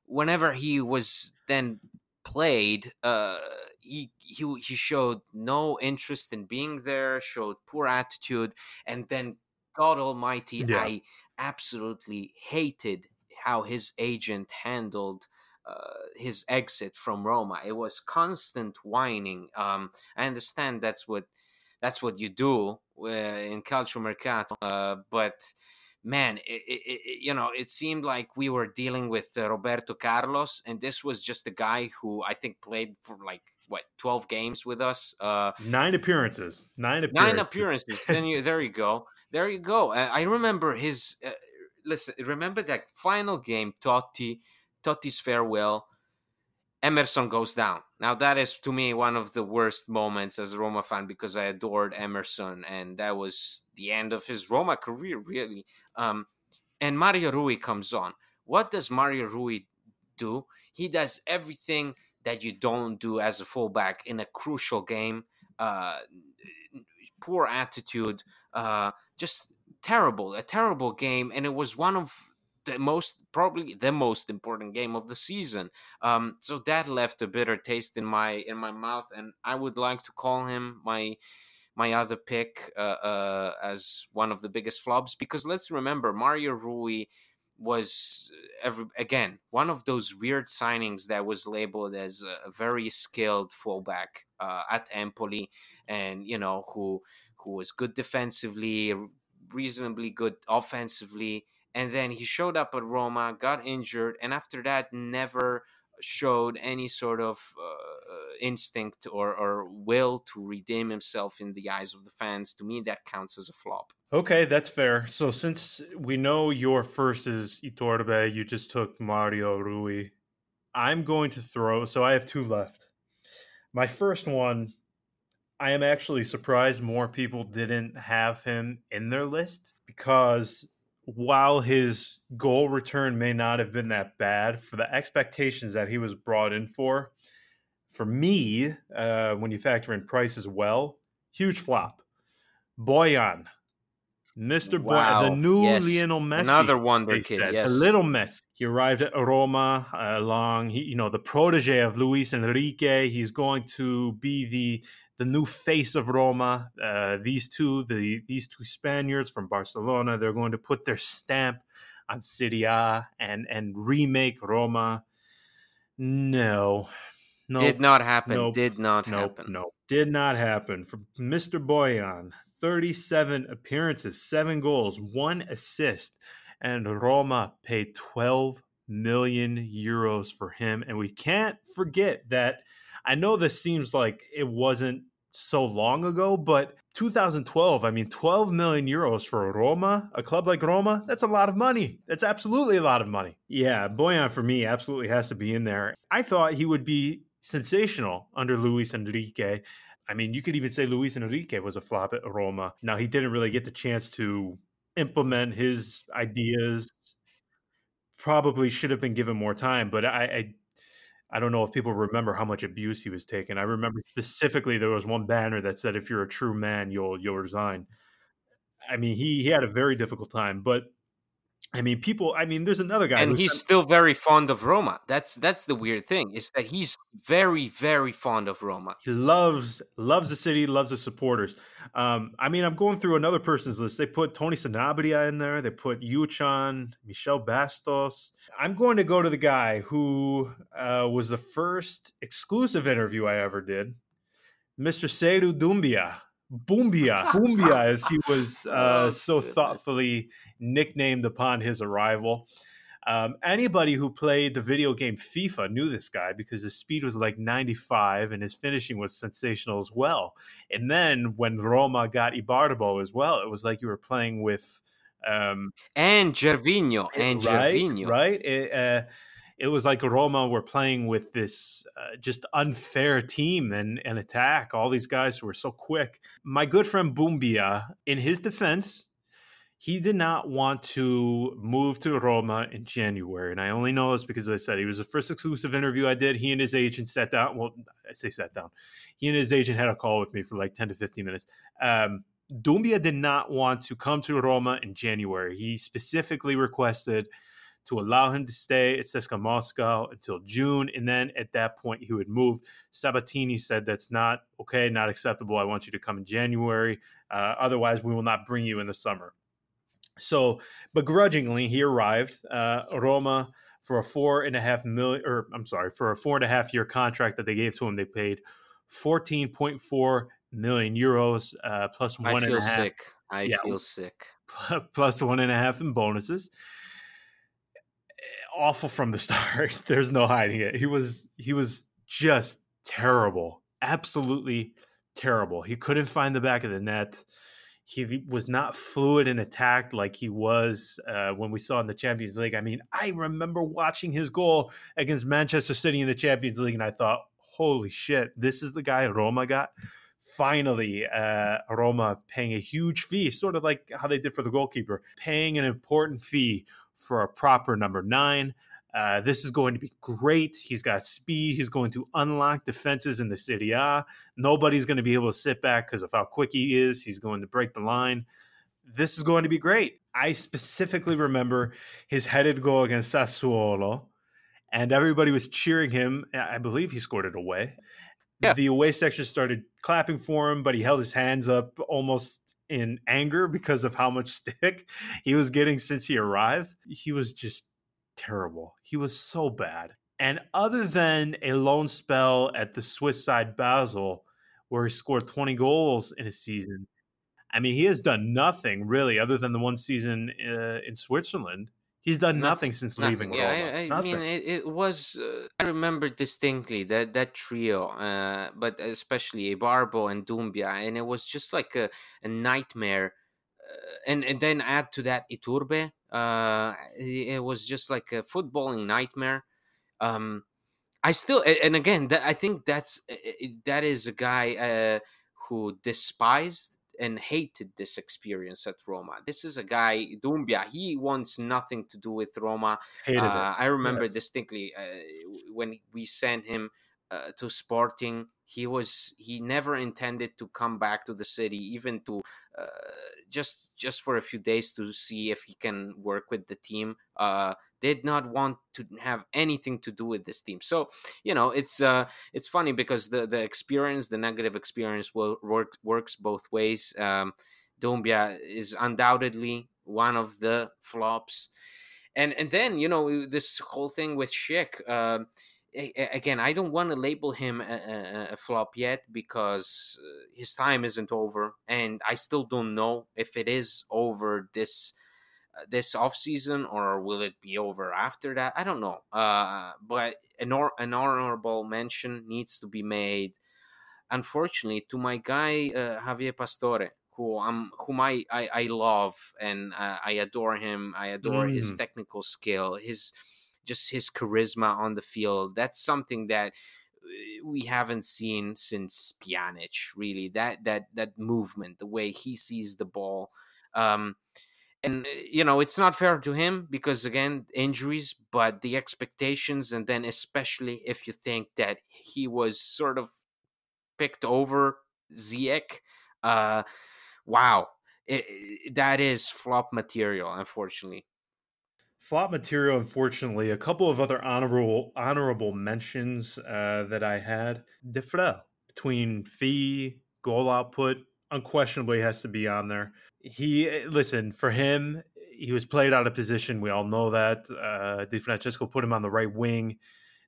whenever he was then played, uh, he he he showed no interest in being there, showed poor attitude, and then God Almighty, yeah. I absolutely hated how his agent handled uh, his exit from Roma. It was constant whining. Um, I understand that's what that's what you do uh, in calcio mercato, uh, but man, it, it, it, you know, it seemed like we were dealing with uh, Roberto Carlos, and this was just a guy who I think played for like what 12 games with us uh nine appearances nine appearances nine appearances then you there you go there you go i, I remember his uh, listen remember that final game totti totti's farewell emerson goes down. Now that is to me one of the worst moments as a roma fan because i adored emerson and that was the end of his roma career really. Um and mario rui comes on. What does mario rui do? He does everything that you don't do as a fullback in a crucial game. Uh, poor attitude, uh, just terrible, a terrible game, and it was one of the most probably the most important game of the season. Um, so that left a bitter taste in my in my mouth, and I would like to call him my my other pick uh, uh, as one of the biggest flops because let's remember Mario Rui was uh, every, again one of those weird signings that was labeled as a, very skilled fullback uh, at Empoli, and you know who who was good defensively, reasonably good offensively, and then he showed up at Roma, got injured, and after that never showed any sort of uh, instinct or, or will to redeem himself in the eyes of the fans. To me, that counts as a flop. Okay, that's fair. So since we know your first is Iturbe, you just took Mario Rui. I'm going to throw. So I have two left. My first one, I am actually surprised more people didn't have him in their list because while his goal return may not have been that bad for the expectations that he was brought in for, for me, uh, when you factor in price as well, huge flop. Bojan, Mr. Wow. the new yes. Lionel Messi. Another wonder kid, said, yes. A little Messi. He arrived at Roma uh, along, he, you know, the protege of Luis Enrique. He's going to be the the new face of Roma. Uh, these two, the these two Spaniards from Barcelona, they're going to put their stamp on Serie A and and remake Roma. No, no, did not happen. Nope, did not nope, happen. No, did not happen for Mr. Bojan, Thirty-seven appearances, seven goals, one assist, and Roma paid twelve million euros for him. And we can't forget that. I know this seems like it wasn't so long ago, but 2012, I mean, 12 million euros for Roma, a club like Roma, that's a lot of money. That's absolutely a lot of money. Yeah, Bojan for me absolutely has to be in there. I thought he would be sensational under Luis Enrique. I mean, you could even say Luis Enrique was a flop at Roma. Now, he didn't really get the chance to implement his ideas. Probably should have been given more time, but I, I I don't know if people remember how much abuse he was taking. I remember specifically there was one banner that said, "If you're a true man, you'll you'll resign." I mean, he he had a very difficult time, but I mean, people. I mean, there's another guy, and he's still very fond of Roma. That's that's the weird thing is that he's very very fond of Roma. He loves loves the city, loves the supporters. Um, I mean, I'm going through another person's list. They put Tony Sanabria in there. They put Uçan, Michel Bastos. I'm going to go to the guy who uh, was the first exclusive interview I ever did, Mr. Seydou Doumbia. Boombia, Boombia, as he was uh, oh, so thoughtfully nicknamed upon his arrival. Um, anybody who played the video game FIFA knew this guy because his speed was like 95 and his finishing was sensational as well. And then when Roma got Ibarbo as well, it was like you were playing with um, and Gervinho and right, Gervinho, right? It, uh, it was like Roma were playing with this uh, just unfair team and, and attack. All these guys were so quick. My good friend Boombia, in his defense, he did not want to move to Roma in January. And I only know this because I said he was the first exclusive interview I did. He and his agent sat down. Well, I say sat down. He and his agent had a call with me for like 10 to 15 minutes. Um, Doumbia did not want to come to Roma in January. He specifically requested – to allow him to stay at CSKA Moscow until June. And then at that point, he would move. Sabatini said that's not okay, not acceptable. I want you to come in January. Uh, otherwise, we will not bring you in the summer. So, begrudgingly, he arrived. Uh, Roma for a four and a half million, or I'm sorry, for a four and a half year contract that they gave to him, they paid 14.4 million euros uh, plus one and a half. Sick. I yeah, feel sick. Plus one and a half in bonuses awful from the start. There's no hiding it. He was he was just terrible. Absolutely terrible. He couldn't find the back of the net. He was not fluid in attack like he was uh, when we saw in the Champions League. I mean, I remember watching his goal against Manchester City in the Champions League, and I thought, holy shit, this is the guy Roma got. Finally, uh, Roma paying a huge fee, sort of like how they did for the goalkeeper, paying an important fee for a proper number nine. Uh, this is going to be great. He's got speed. He's going to unlock defenses in the Serie A. Nobody's going to be able to sit back because of how quick he is. He's going to break the line. This is going to be great. I specifically remember his headed goal against Sassuolo, and everybody was cheering him. I believe he scored it away. Yeah. The away section started clapping for him, but he held his hands up almost in anger because of how much stick he was getting since he arrived. He was just terrible. He was so bad. And other than a loan spell at the Swiss side Basel, where he scored 20 goals in a season, I mean, he has done nothing really other than the one season uh, in Switzerland. He's done nothing, nothing since nothing. leaving. Yeah, Roma. I, I mean, it, it was. Uh, I remember distinctly that that trio, uh, but especially Ibarbo and Doumbia, and it was just like a, a nightmare. Uh, and and then add to that Iturbe. Uh, it, was just like a footballing nightmare. Um, I still, and again, that, I think that's that is a guy uh, who despised and hated this experience at Roma. This is a guy, Doumbia. He wants nothing to do with Roma. Uh, I remember yes. distinctly uh, when we sent him uh, to Sporting. He was he never intended to come back to the city, even to uh, just just for a few days to see if he can work with the team. Did not want to have anything to do with this team. So you know it's uh it's funny because the the experience, the negative experience, will work works both ways. Um, Doumbia is undoubtedly one of the flops, and and then you know this whole thing with Schick. Uh, again, I don't want to label him a, a, a, flop yet because uh, his time isn't over, and I still don't know if it is over this this off season or will it be over after that. I don't know. Uh, but an, or, an honorable mention needs to be made. Unfortunately, to my guy uh, Javier Pastore, who I'm, whom I, I, I love and uh, I adore him. I adore mm. his technical skill, his just his charisma on the field. That's something that uh, we haven't seen since Pjanic. Really, that that that movement, the way he sees the ball. Um, and uh, you know it's not fair to him because again injuries but the expectations and then especially if you think that he was sort of picked over Ziyech uh wow it, that is flop material unfortunately. Flop material unfortunately. A couple of other honorable honorable mentions uh, that i had. Defrel between fee goal output unquestionably has to be on there he eh, listen for him he was played out of position. We all know that uh Di Francesco put him on the right wing.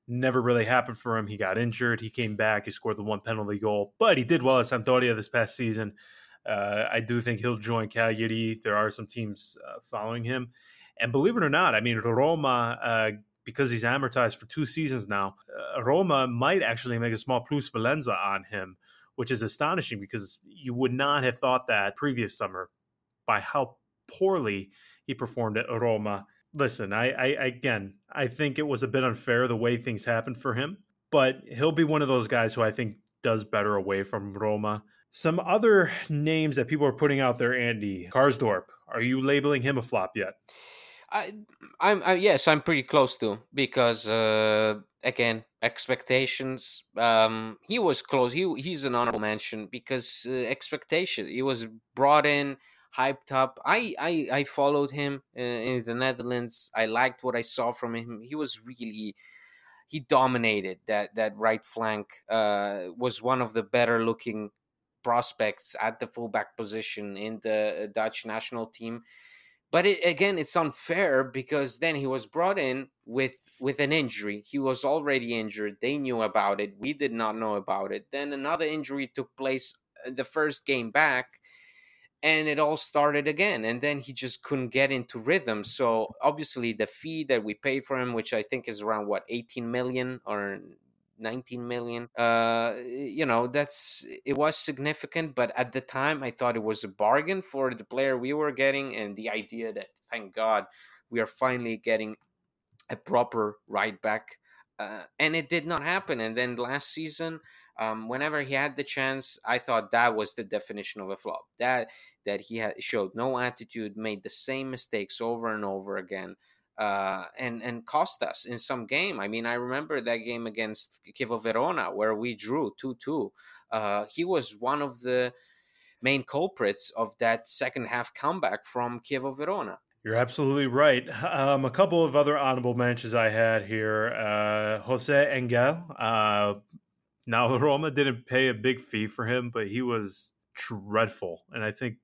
Never really happened for him. He got injured. He came back. He scored the one penalty goal but he did well at Sampdoria this past season. Uh, I do think he'll join Cagliari. There are some teams uh, following him. And believe it or not, I mean, Roma, uh, because he's amortized for two seasons now, uh, Roma might actually make a small plusvalenza on him, which is astonishing because you would not have thought that previous summer by how poorly he performed at Roma. Listen, I, I again, I think it was a bit unfair the way things happened for him, but he'll be one of those guys who I think does better away from Roma. Some other names that people are putting out there, Andy Karsdorp. Are you labeling him a flop yet? I, I'm I, yes, I'm pretty close to because uh, again expectations. Um, he was close. He he's an honorable mention because uh, expectation. He was brought in, hyped up. I I, I followed him in the Netherlands. I liked what I saw from him. He was really he dominated that that right flank. Uh, was one of the better looking prospects at the fullback position in the Dutch national team but it, again, it's unfair because then he was brought in with with an injury. He was already injured. They knew about it. We did not know about it. Then another injury took place uh, the first game back and it all started again and then he just couldn't get into rhythm so obviously the fee that we pay for him which i think is around what 18 million or 19 million uh you know that's it was significant but at the time i thought it was a bargain for the player we were getting and the idea that thank god we are finally getting a proper right back uh, and it did not happen and then last season um, whenever he had the chance i thought that was the definition of a flop that that he had showed no attitude made the same mistakes over and over again uh, and and cost us in some game. I mean, I remember that game against Chievo Verona where we drew two two. Uh, he was one of the main culprits of that second half comeback from Chievo Verona. You're absolutely right. Um, a couple of other honorable mentions I had here: uh, Jose Angel, Uh, now Roma didn't pay a big fee for him, but he was dreadful, and I think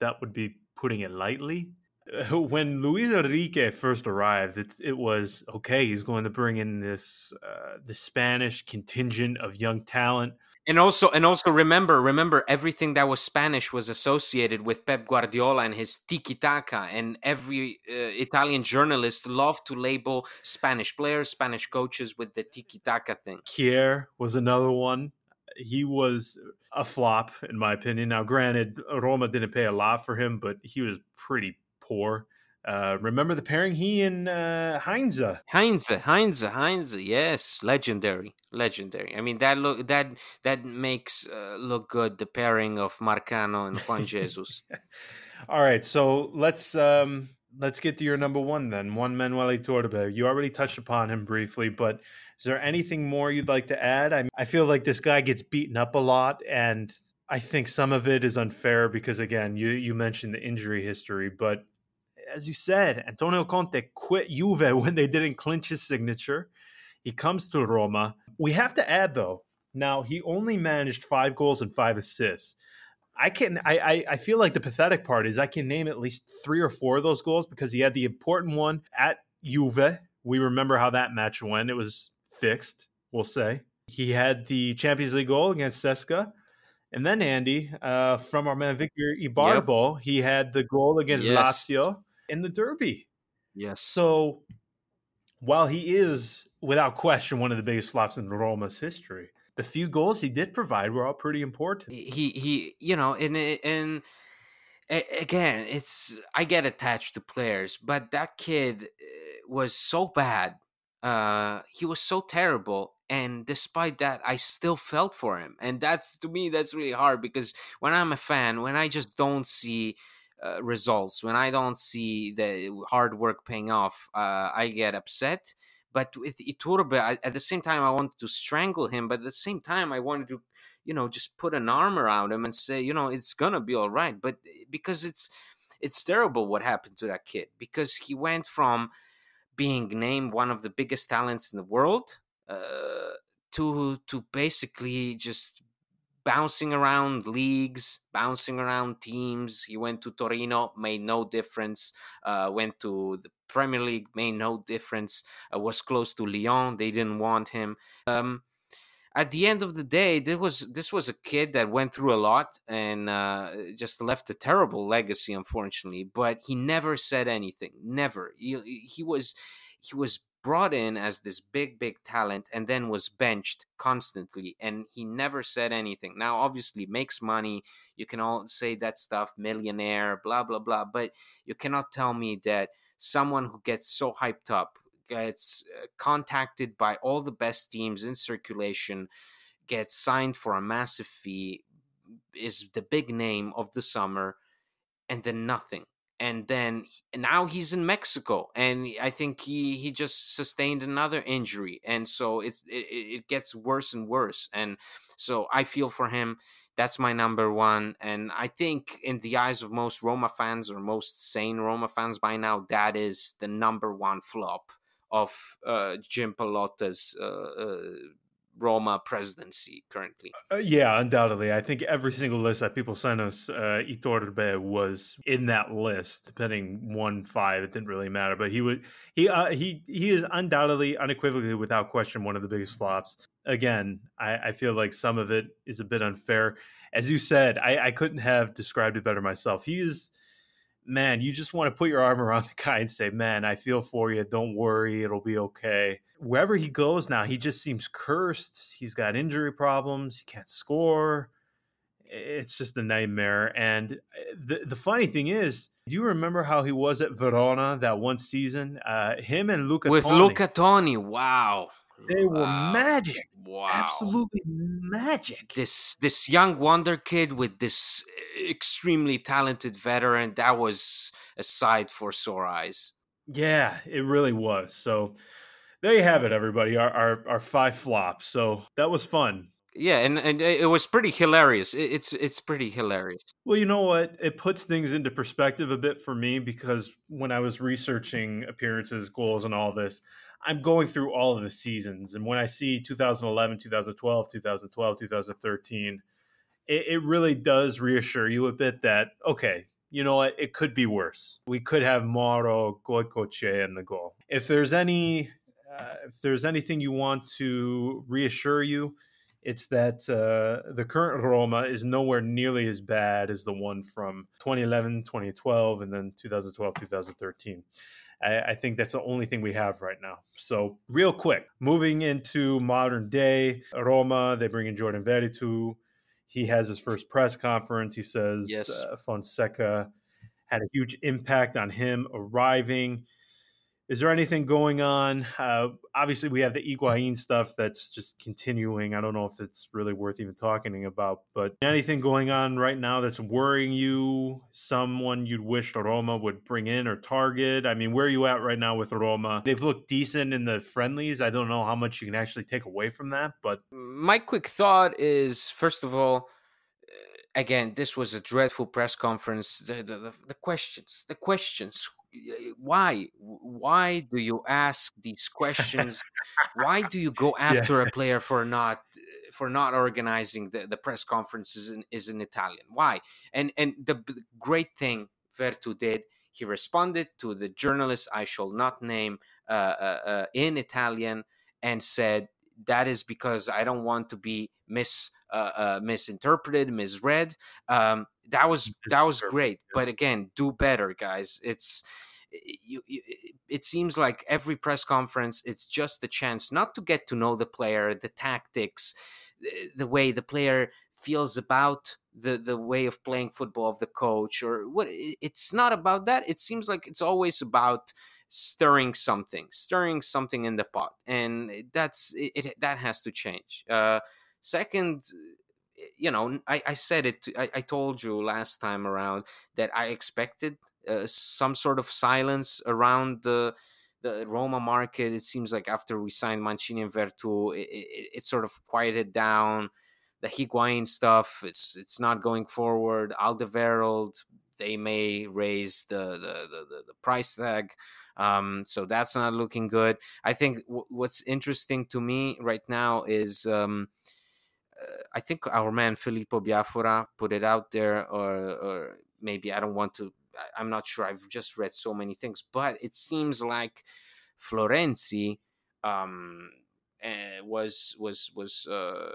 that would be putting it lightly. when Luis Enrique first arrived, it was okay. He's going to bring in this uh, the Spanish contingent of young talent, and also and also remember remember everything that was Spanish was associated with Pep Guardiola and his tiki taka, and every uh, Italian journalist loved to label Spanish players, Spanish coaches with the tiki taka thing. Kjaer was another one. He was a flop in my opinion. Now, granted, Roma didn't pay a lot for him, but he was pretty poor. Uh, remember the pairing he and uh, Heinze. Heinze, Heinze, Heinze. Yes, legendary, legendary. I mean that look that that makes uh, look good. The pairing of Marcano and Juan Jesus. All right, so let's um, let's get to your number one then. Juan Manuel Iturbe. You already touched upon him briefly, but is there anything more you'd like to add? I, I feel like this guy gets beaten up a lot, and I think some of it is unfair because again, you you mentioned the injury history, but as you said, Antonio Conte quit Juve when they didn't clinch his signature. He comes to Roma. We have to add, though, now he only managed five goals and five assists. I can I, I, I feel like the pathetic part is I can name at least three or four of those goals because he had the important one at Juve. We remember how that match went. It was fixed, we'll say. He had the Champions League goal against CSKA. And then Andy, uh, from our man Victor Ibarbo, yep. he had the goal against yes. Lazio in the derby. Yes. So while he is without question one of the biggest flops in Roma's history, the few goals he did provide were all pretty important. He he, you know, and and again, it's I get attached to players, but that kid eh, was so bad. Uh, he was so terrible, and despite that, I still felt for him, and that's to me that's really hard because when I'm a fan, when I just don't see. Uh, results when I don't see the hard work paying off, uh, I get upset but with Iturbe, I, at the same time, I wanted to strangle him, but at the same time, I wanted to, you know, just put an arm around him and say, you know, it's gonna be all right. But eh, because it's it's terrible what happened to that kid because he went from being named one of the biggest talents in the world uh, to to basically just bouncing around leagues, bouncing around teams. He went to Torino, made no difference. Uh, went to the Premier League, made no difference. Uh, was close to Lyon, they didn't want him. Um, at the end of the day, this was this was a kid that went through a lot and uh, just left a terrible legacy, unfortunately. But he never said anything. Never. He, he was he was brought in as this big big talent and then was benched constantly and he never said anything. Now obviously makes money. You can all say that stuff millionaire blah blah blah but you cannot tell me that someone who gets so hyped up gets uh, contacted by all the best teams in circulation gets signed for a massive fee is the big name of the summer and then nothing and then now he's in Mexico, and I think he he just sustained another injury, and so it, it it gets worse and worse, and so I feel for him. That's my number one, and I think in the eyes of most Roma fans or most sane Roma fans by now, that is the number one flop of uh, Jim Pallotta's uh, uh, Roma presidency currently. Uh, yeah, undoubtedly. I think every single list that people sent us, uh, Iturbe was in that list. Depending one five, it didn't really matter. But he would he uh, he he is undoubtedly, unequivocally, without question, one of the biggest flops. Again, I, I feel like some of it is a bit unfair. As you said, I, I couldn't have described it better myself. He is man, you just want to put your arm around the guy and say, man, I feel for you. Don't worry. It'll be okay. Wherever he goes now, he just seems cursed. He's got injury problems. He can't score. It's just a nightmare. And eh, the, the funny thing is, do you remember how he was at Verona that one season? Uh, him and Luca With Toni. Luca Toni. Wow. They were magic. Wow. Absolutely magic. This this young wonder kid with this eh, extremely talented veteran, that was a sight for sore eyes. Yeah, it really was. So there you have it, everybody. Our our, our five flops. So that was fun. Yeah, and, and eh, it was pretty hilarious. It's it's pretty hilarious. Well, you know what? It puts things into perspective a bit for me because when I was researching appearances, goals, and all this, I'm going through all of the seasons, and when I see 2011, 2012, 2012, 2013, it, it really does reassure you a bit that okay, you know what, it could be worse. We could have Mauro Goicoechea in the goal. If there's any, uh, if there's anything you want to reassure you, it's that uh, the current Roma is nowhere nearly as bad as the one from 2011, 2012, and then 2012, 2013. I, I, think that's the only thing we have right now. So, real quick, moving into modern day Roma, they bring in Jordan Veretout. He has his first press conference. He says yes. uh, Fonseca had a huge impact on him arriving. Is there anything going on? Uh, obviously, we have the Higuain stuff that's just continuing. I don't know if it's really worth even talking about, but anything going on right now that's worrying you? Someone you'd wish Roma would bring in or target? I mean, where are you at right now with Roma? They've looked decent in the friendlies. I don't know how much you can actually take away from that, but my quick thought is first of all, again, this was a dreadful press conference. The, the, the, questions, the questions. Why? Why do you ask these questions? Why do you go after yeah. a player for not for not organizing the, the press conferences in, is in italian? Why? And and the, great thing Veretout did he responded to the journalist i shall not name uh, uh, uh, in italian and said that is because i don't want to be mis uh, uh, misinterpreted misread um, that was that was great but again do better guys. It's you, you, it seems like every press conference it's just the chance not to get to know the player the tactics the way the player feels about the the way of playing football of the coach or what it's not about that. It seems like it's always about stirring something stirring something in the pot and that's it, it that has to change. Uh second you know, I, I said it. I, I told you last time around that I expected uh, some sort of silence around the the Roma market. It seems like after we signed Mancini and Veretout, it, it, it sort of quieted down. The Higuain stuff, it's it's not going forward. Alderweireld, they may raise the the the, the, price tag. Um, so that's not looking good. I think w- what's interesting to me right now is um, I think our man Filippo Biafora put it out there, or, or maybe I don't want to. I, am not sure. I've just read so many things, but it seems like Florenzi um, uh, was was was uh,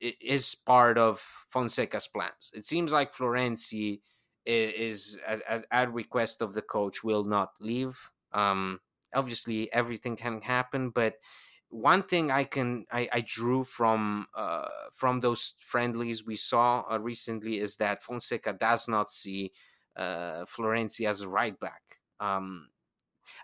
is part of Fonseca's plans. It seems like Florenzi is, is at, at, request of the coach will not leave. Um, obviously, everything can happen, but one thing I can I, I drew from uh, from those friendlies we saw uh, recently is that Fonseca does not see uh, Florenzi as a right back. Um,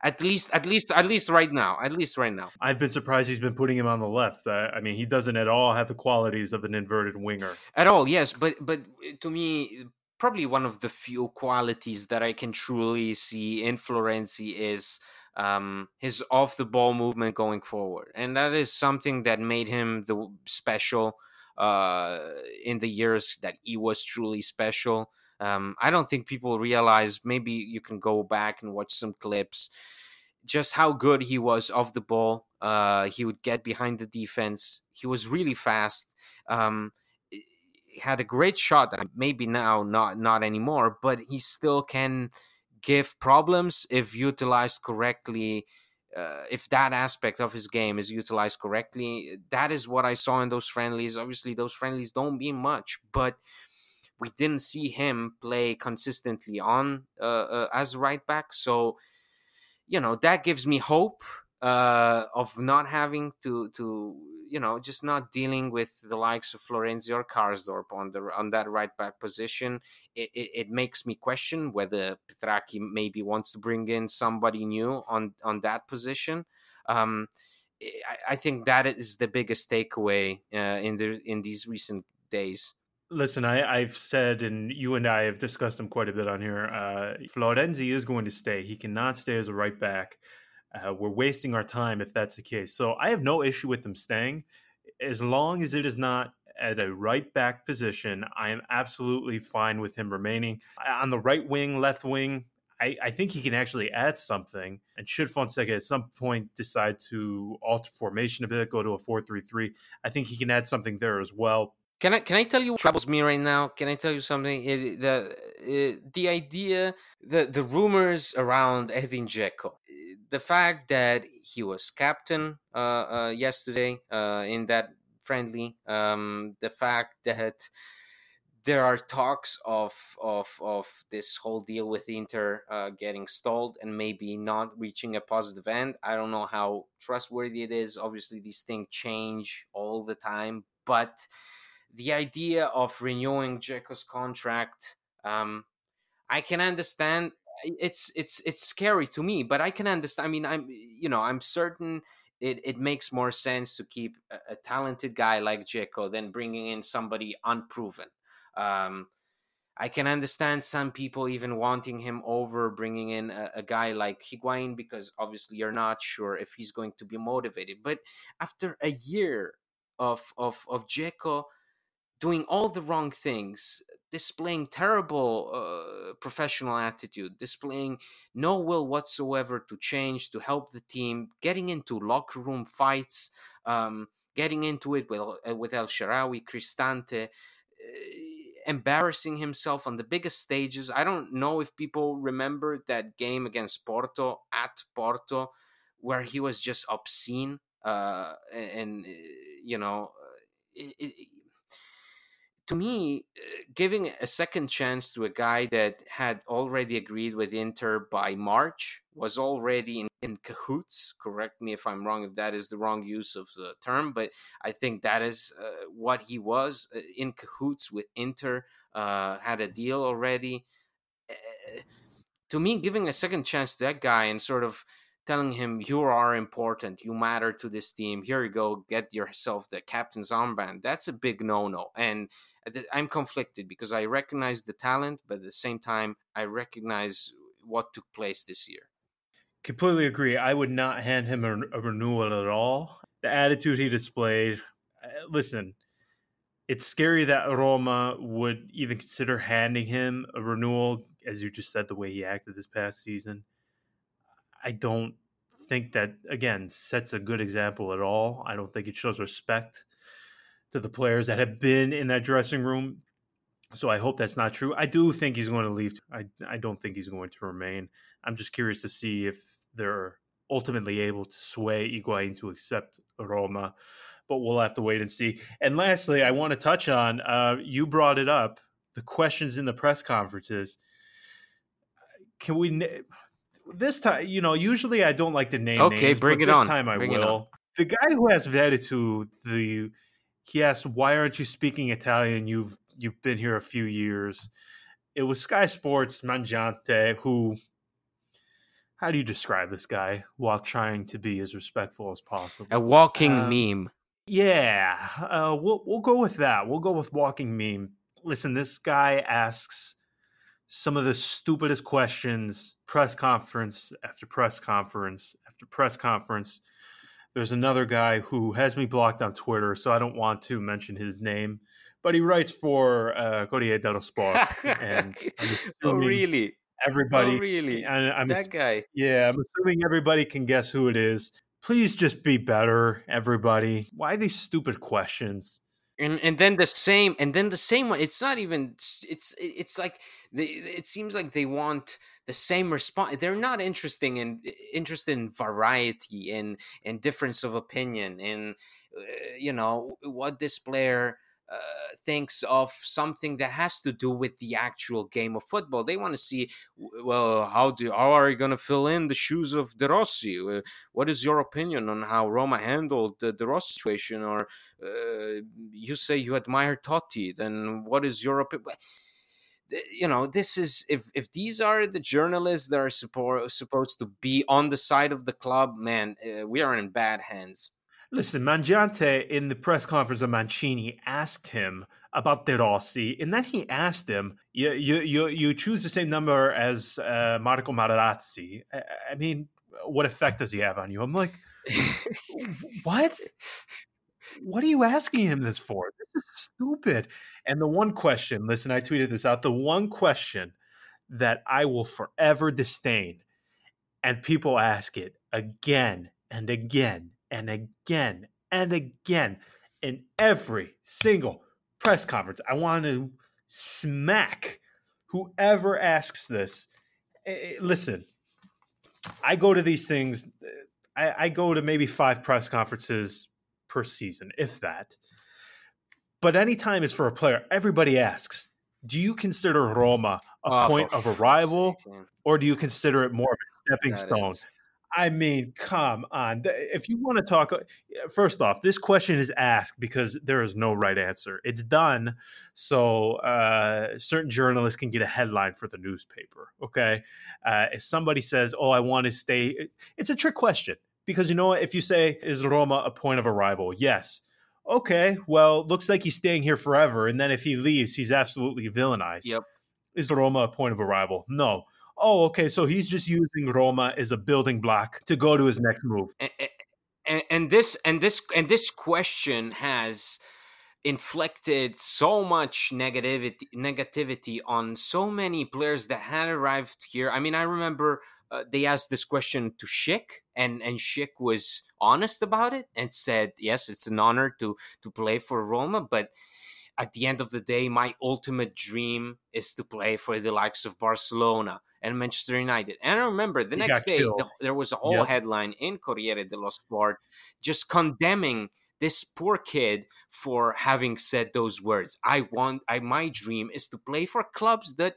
at least, at least, at least right now. At least right now. I've been surprised he's been putting him on the left. Uh, I mean, he doesn't at all have the qualities of an inverted winger. At all, yes. But but to me, probably one of the few qualities that I can truly see in Florenzi is um, his off the ball movement going forward, and that is something that made him the special uh, in the years that he was truly special. Um, I don't think people realize. Maybe you can go back and watch some clips, just how good he was off the ball. Uh, he would get behind the defense. He was really fast. Um, had a great shot. Maybe now not not anymore, but he still can give problems if utilized correctly. Uh, if that aspect of his game is utilized correctly, that is what I saw in those friendlies. Obviously, those friendlies don't mean much, but we didn't see him play consistently on uh, uh, as right back. So, you know, that gives me hope uh, of not having to to you know just not dealing with the likes of Florenzi or Karsdorp on the on that right back position. It, it, it, makes me question whether Petrachi maybe wants to bring in somebody new on on that position. Um, I, I think that is the biggest takeaway uh, in the in these recent days. Listen, I, have said, and you and I have discussed him quite a bit on here. Uh, Florenzi is going to stay. He cannot stay as a right back. Uh, we're wasting our time if that's the case. So I have no issue with him staying as long as it is not at a right back position. I am absolutely fine with him remaining on the right wing, left wing. I, I think he can actually add something. And should Fonseca at some point decide to alter formation a bit, go to a 4 3 3, I think he can add something there as well. Can I can I tell you what troubles me right now? Can I tell you something? It, the it, the idea, the the rumors around Edin Dzeko, the fact that he was captain uh, uh, yesterday uh, in that friendly, um, the fact that there are talks of of of this whole deal with Inter uh, getting stalled and maybe not reaching a positive end. I don't know how trustworthy it is. Obviously, these things change all the time, but the idea of renewing Dzeko's contract, um, I can understand. It's it's it's scary to me, but I can understand. I mean, I'm you know I'm certain it, it makes more sense to keep a, a talented guy like Dzeko than bringing in somebody unproven. Um, I can understand some people even wanting him over bringing in a, a, guy like Higuain because obviously you're not sure if he's going to be motivated. But after a year of of of Dzeko doing all the wrong things. displaying terrible uh, professional attitude, displaying no will whatsoever to change, to help the team, getting into locker room fights, um, getting into it with, uh, with El Shaarawy, Cristante, uh, embarrassing himself on the biggest stages. I don't know if people remember that game against Porto at Porto, where he was just obscene uh, and, uh, you know, it, to me, uh, giving a second chance to a guy that had already agreed with Inter by March was already in, in, cahoots. Correct me if I'm wrong, if that is the wrong use of the term, but I think that is uh, what he was uh, in cahoots with Inter, uh, had a deal already. Uh, to me, giving a second chance to that guy and sort of telling him you are important. You matter to this team. Here you go. Get yourself the captain's armband. That's a big no-no. And i'm conflicted because i recognize the talent but at the same time i recognize what took place this year. Completely agree. I would not hand him a, a renewal at all. The attitude he displayed uh, listen it's scary that Roma would even consider handing him a renewal, as you just said, the way he acted this past season. I don't think that again sets a good example at all. I don't think it shows respect to the players that have been in that dressing room. So I hope that's not true. I do think he's going to leave. I I don't think he's going to remain. I'm just curious to see if they're ultimately able to sway Higuain to accept Roma, but we'll have to wait and see. And lastly, I want to touch on uh, you brought it up the questions in the press conferences. Can we? This time, you know, usually I don't like to name okay, names, bring it this on. time I bring will. The guy who asked Veretout, the he asked, "Why aren't you speaking Italian? You've you've been here a few years." It was Sky Sports Mangiante who. How do you describe this guy while trying to be as respectful as possible? A walking um, meme. Yeah, uh, we'll we'll go with that. We'll go with walking meme. Listen, this guy asks some of the stupidest questions press conference after press conference after press conference. There's another guy who has me blocked on twitter so i don't want to mention his name but he writes for uh, Corriere dello Sport and oh really? Everybody oh, really? and I'm that guy. yeah i'm assuming everybody can guess who it is. Please just be better everybody. Why these stupid questions and and then the same and then the same one it's not even it's it's like they it seems like they want the same response they're not interesting in interested in variety and and difference of opinion and uh, you know what this player uh, thinks of something that has to do with the actual game of football. They want to see, well, how do how are you going to fill in the shoes of De Rossi? Uh, what is your opinion on how Roma handled the De Rossi situation? Or uh, you say you admire Totti, then what is your opinion? you know this is if if these are the journalists that are suppo- supposed to be on the side of the club man uh, we are in bad hands Listen, Mangiante in the press conference of Mancini asked him about De Rossi, and then he asked him, "You you you, you choose the same number as uh, Marco Materazzi. I, I mean, what effect does he have on you?" I'm like, "What? What are you asking him this for? This is stupid." And the one question, listen, I tweeted this out. The one question that I will forever disdain, and people ask it again and again and again and again in every single press conference. I want to smack whoever asks this. Eh, eh, listen, I go to these things, eh, I, I go to maybe five press conferences per season, if that. But anytime it's for a player, everybody asks, do you consider Roma a oh, point of arrival or do you consider it more of a stepping stone? Is. I mean, come on. If you want to talk, uh, first off, this question is asked because there is no right answer. It's done so uh, certain journalists can get a headline for the newspaper. Okay. Uh, if somebody says, Oh, I want to stay, it's a trick question because you know what? If you say, Is Roma a point of arrival? Yes. Okay. Well, looks like he's staying here forever. And then if he leaves, he's absolutely villainized. Yep. Is Roma a point of arrival? No oh, okay, so he's just using Roma as a building block to go to his next move. And, and, and this and this and this question has inflicted so much negativity negativity on so many players that had arrived here. I mean, I remember uh, they asked this question to Schick, and and Schick was honest about it and said, "Yes, it's an honor to to play for Roma, but." At the end of the day, my ultimate dream is to play for the likes of Barcelona and Manchester United. And I remember the he next day, the, there was a whole yep. headline in Corriere dello Sport just condemning this poor kid for having said those words. I want, I my dream is to play for clubs that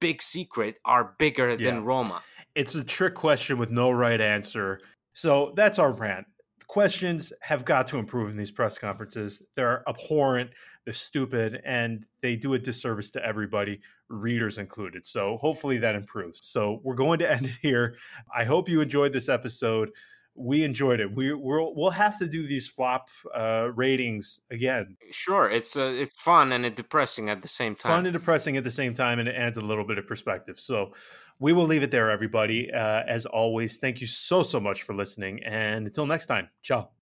big secret are bigger yeah. than Roma? It's a trick question with no right answer. So that's our rant. Questions have got to improve in these press conferences. They're abhorrent, they're stupid, and they do a disservice to everybody, readers included. So hopefully that improves. So we're going to end it here. I hope you enjoyed this episode we enjoyed it. We we'll we'll have to do these flop uh, ratings again. Sure, it's uh, it's fun and it's depressing at the same time. Fun and depressing at the same time, and it adds a little bit of perspective. So we will leave it there, everybody. Uh, as always, thank you so so much for listening, and until next time, ciao.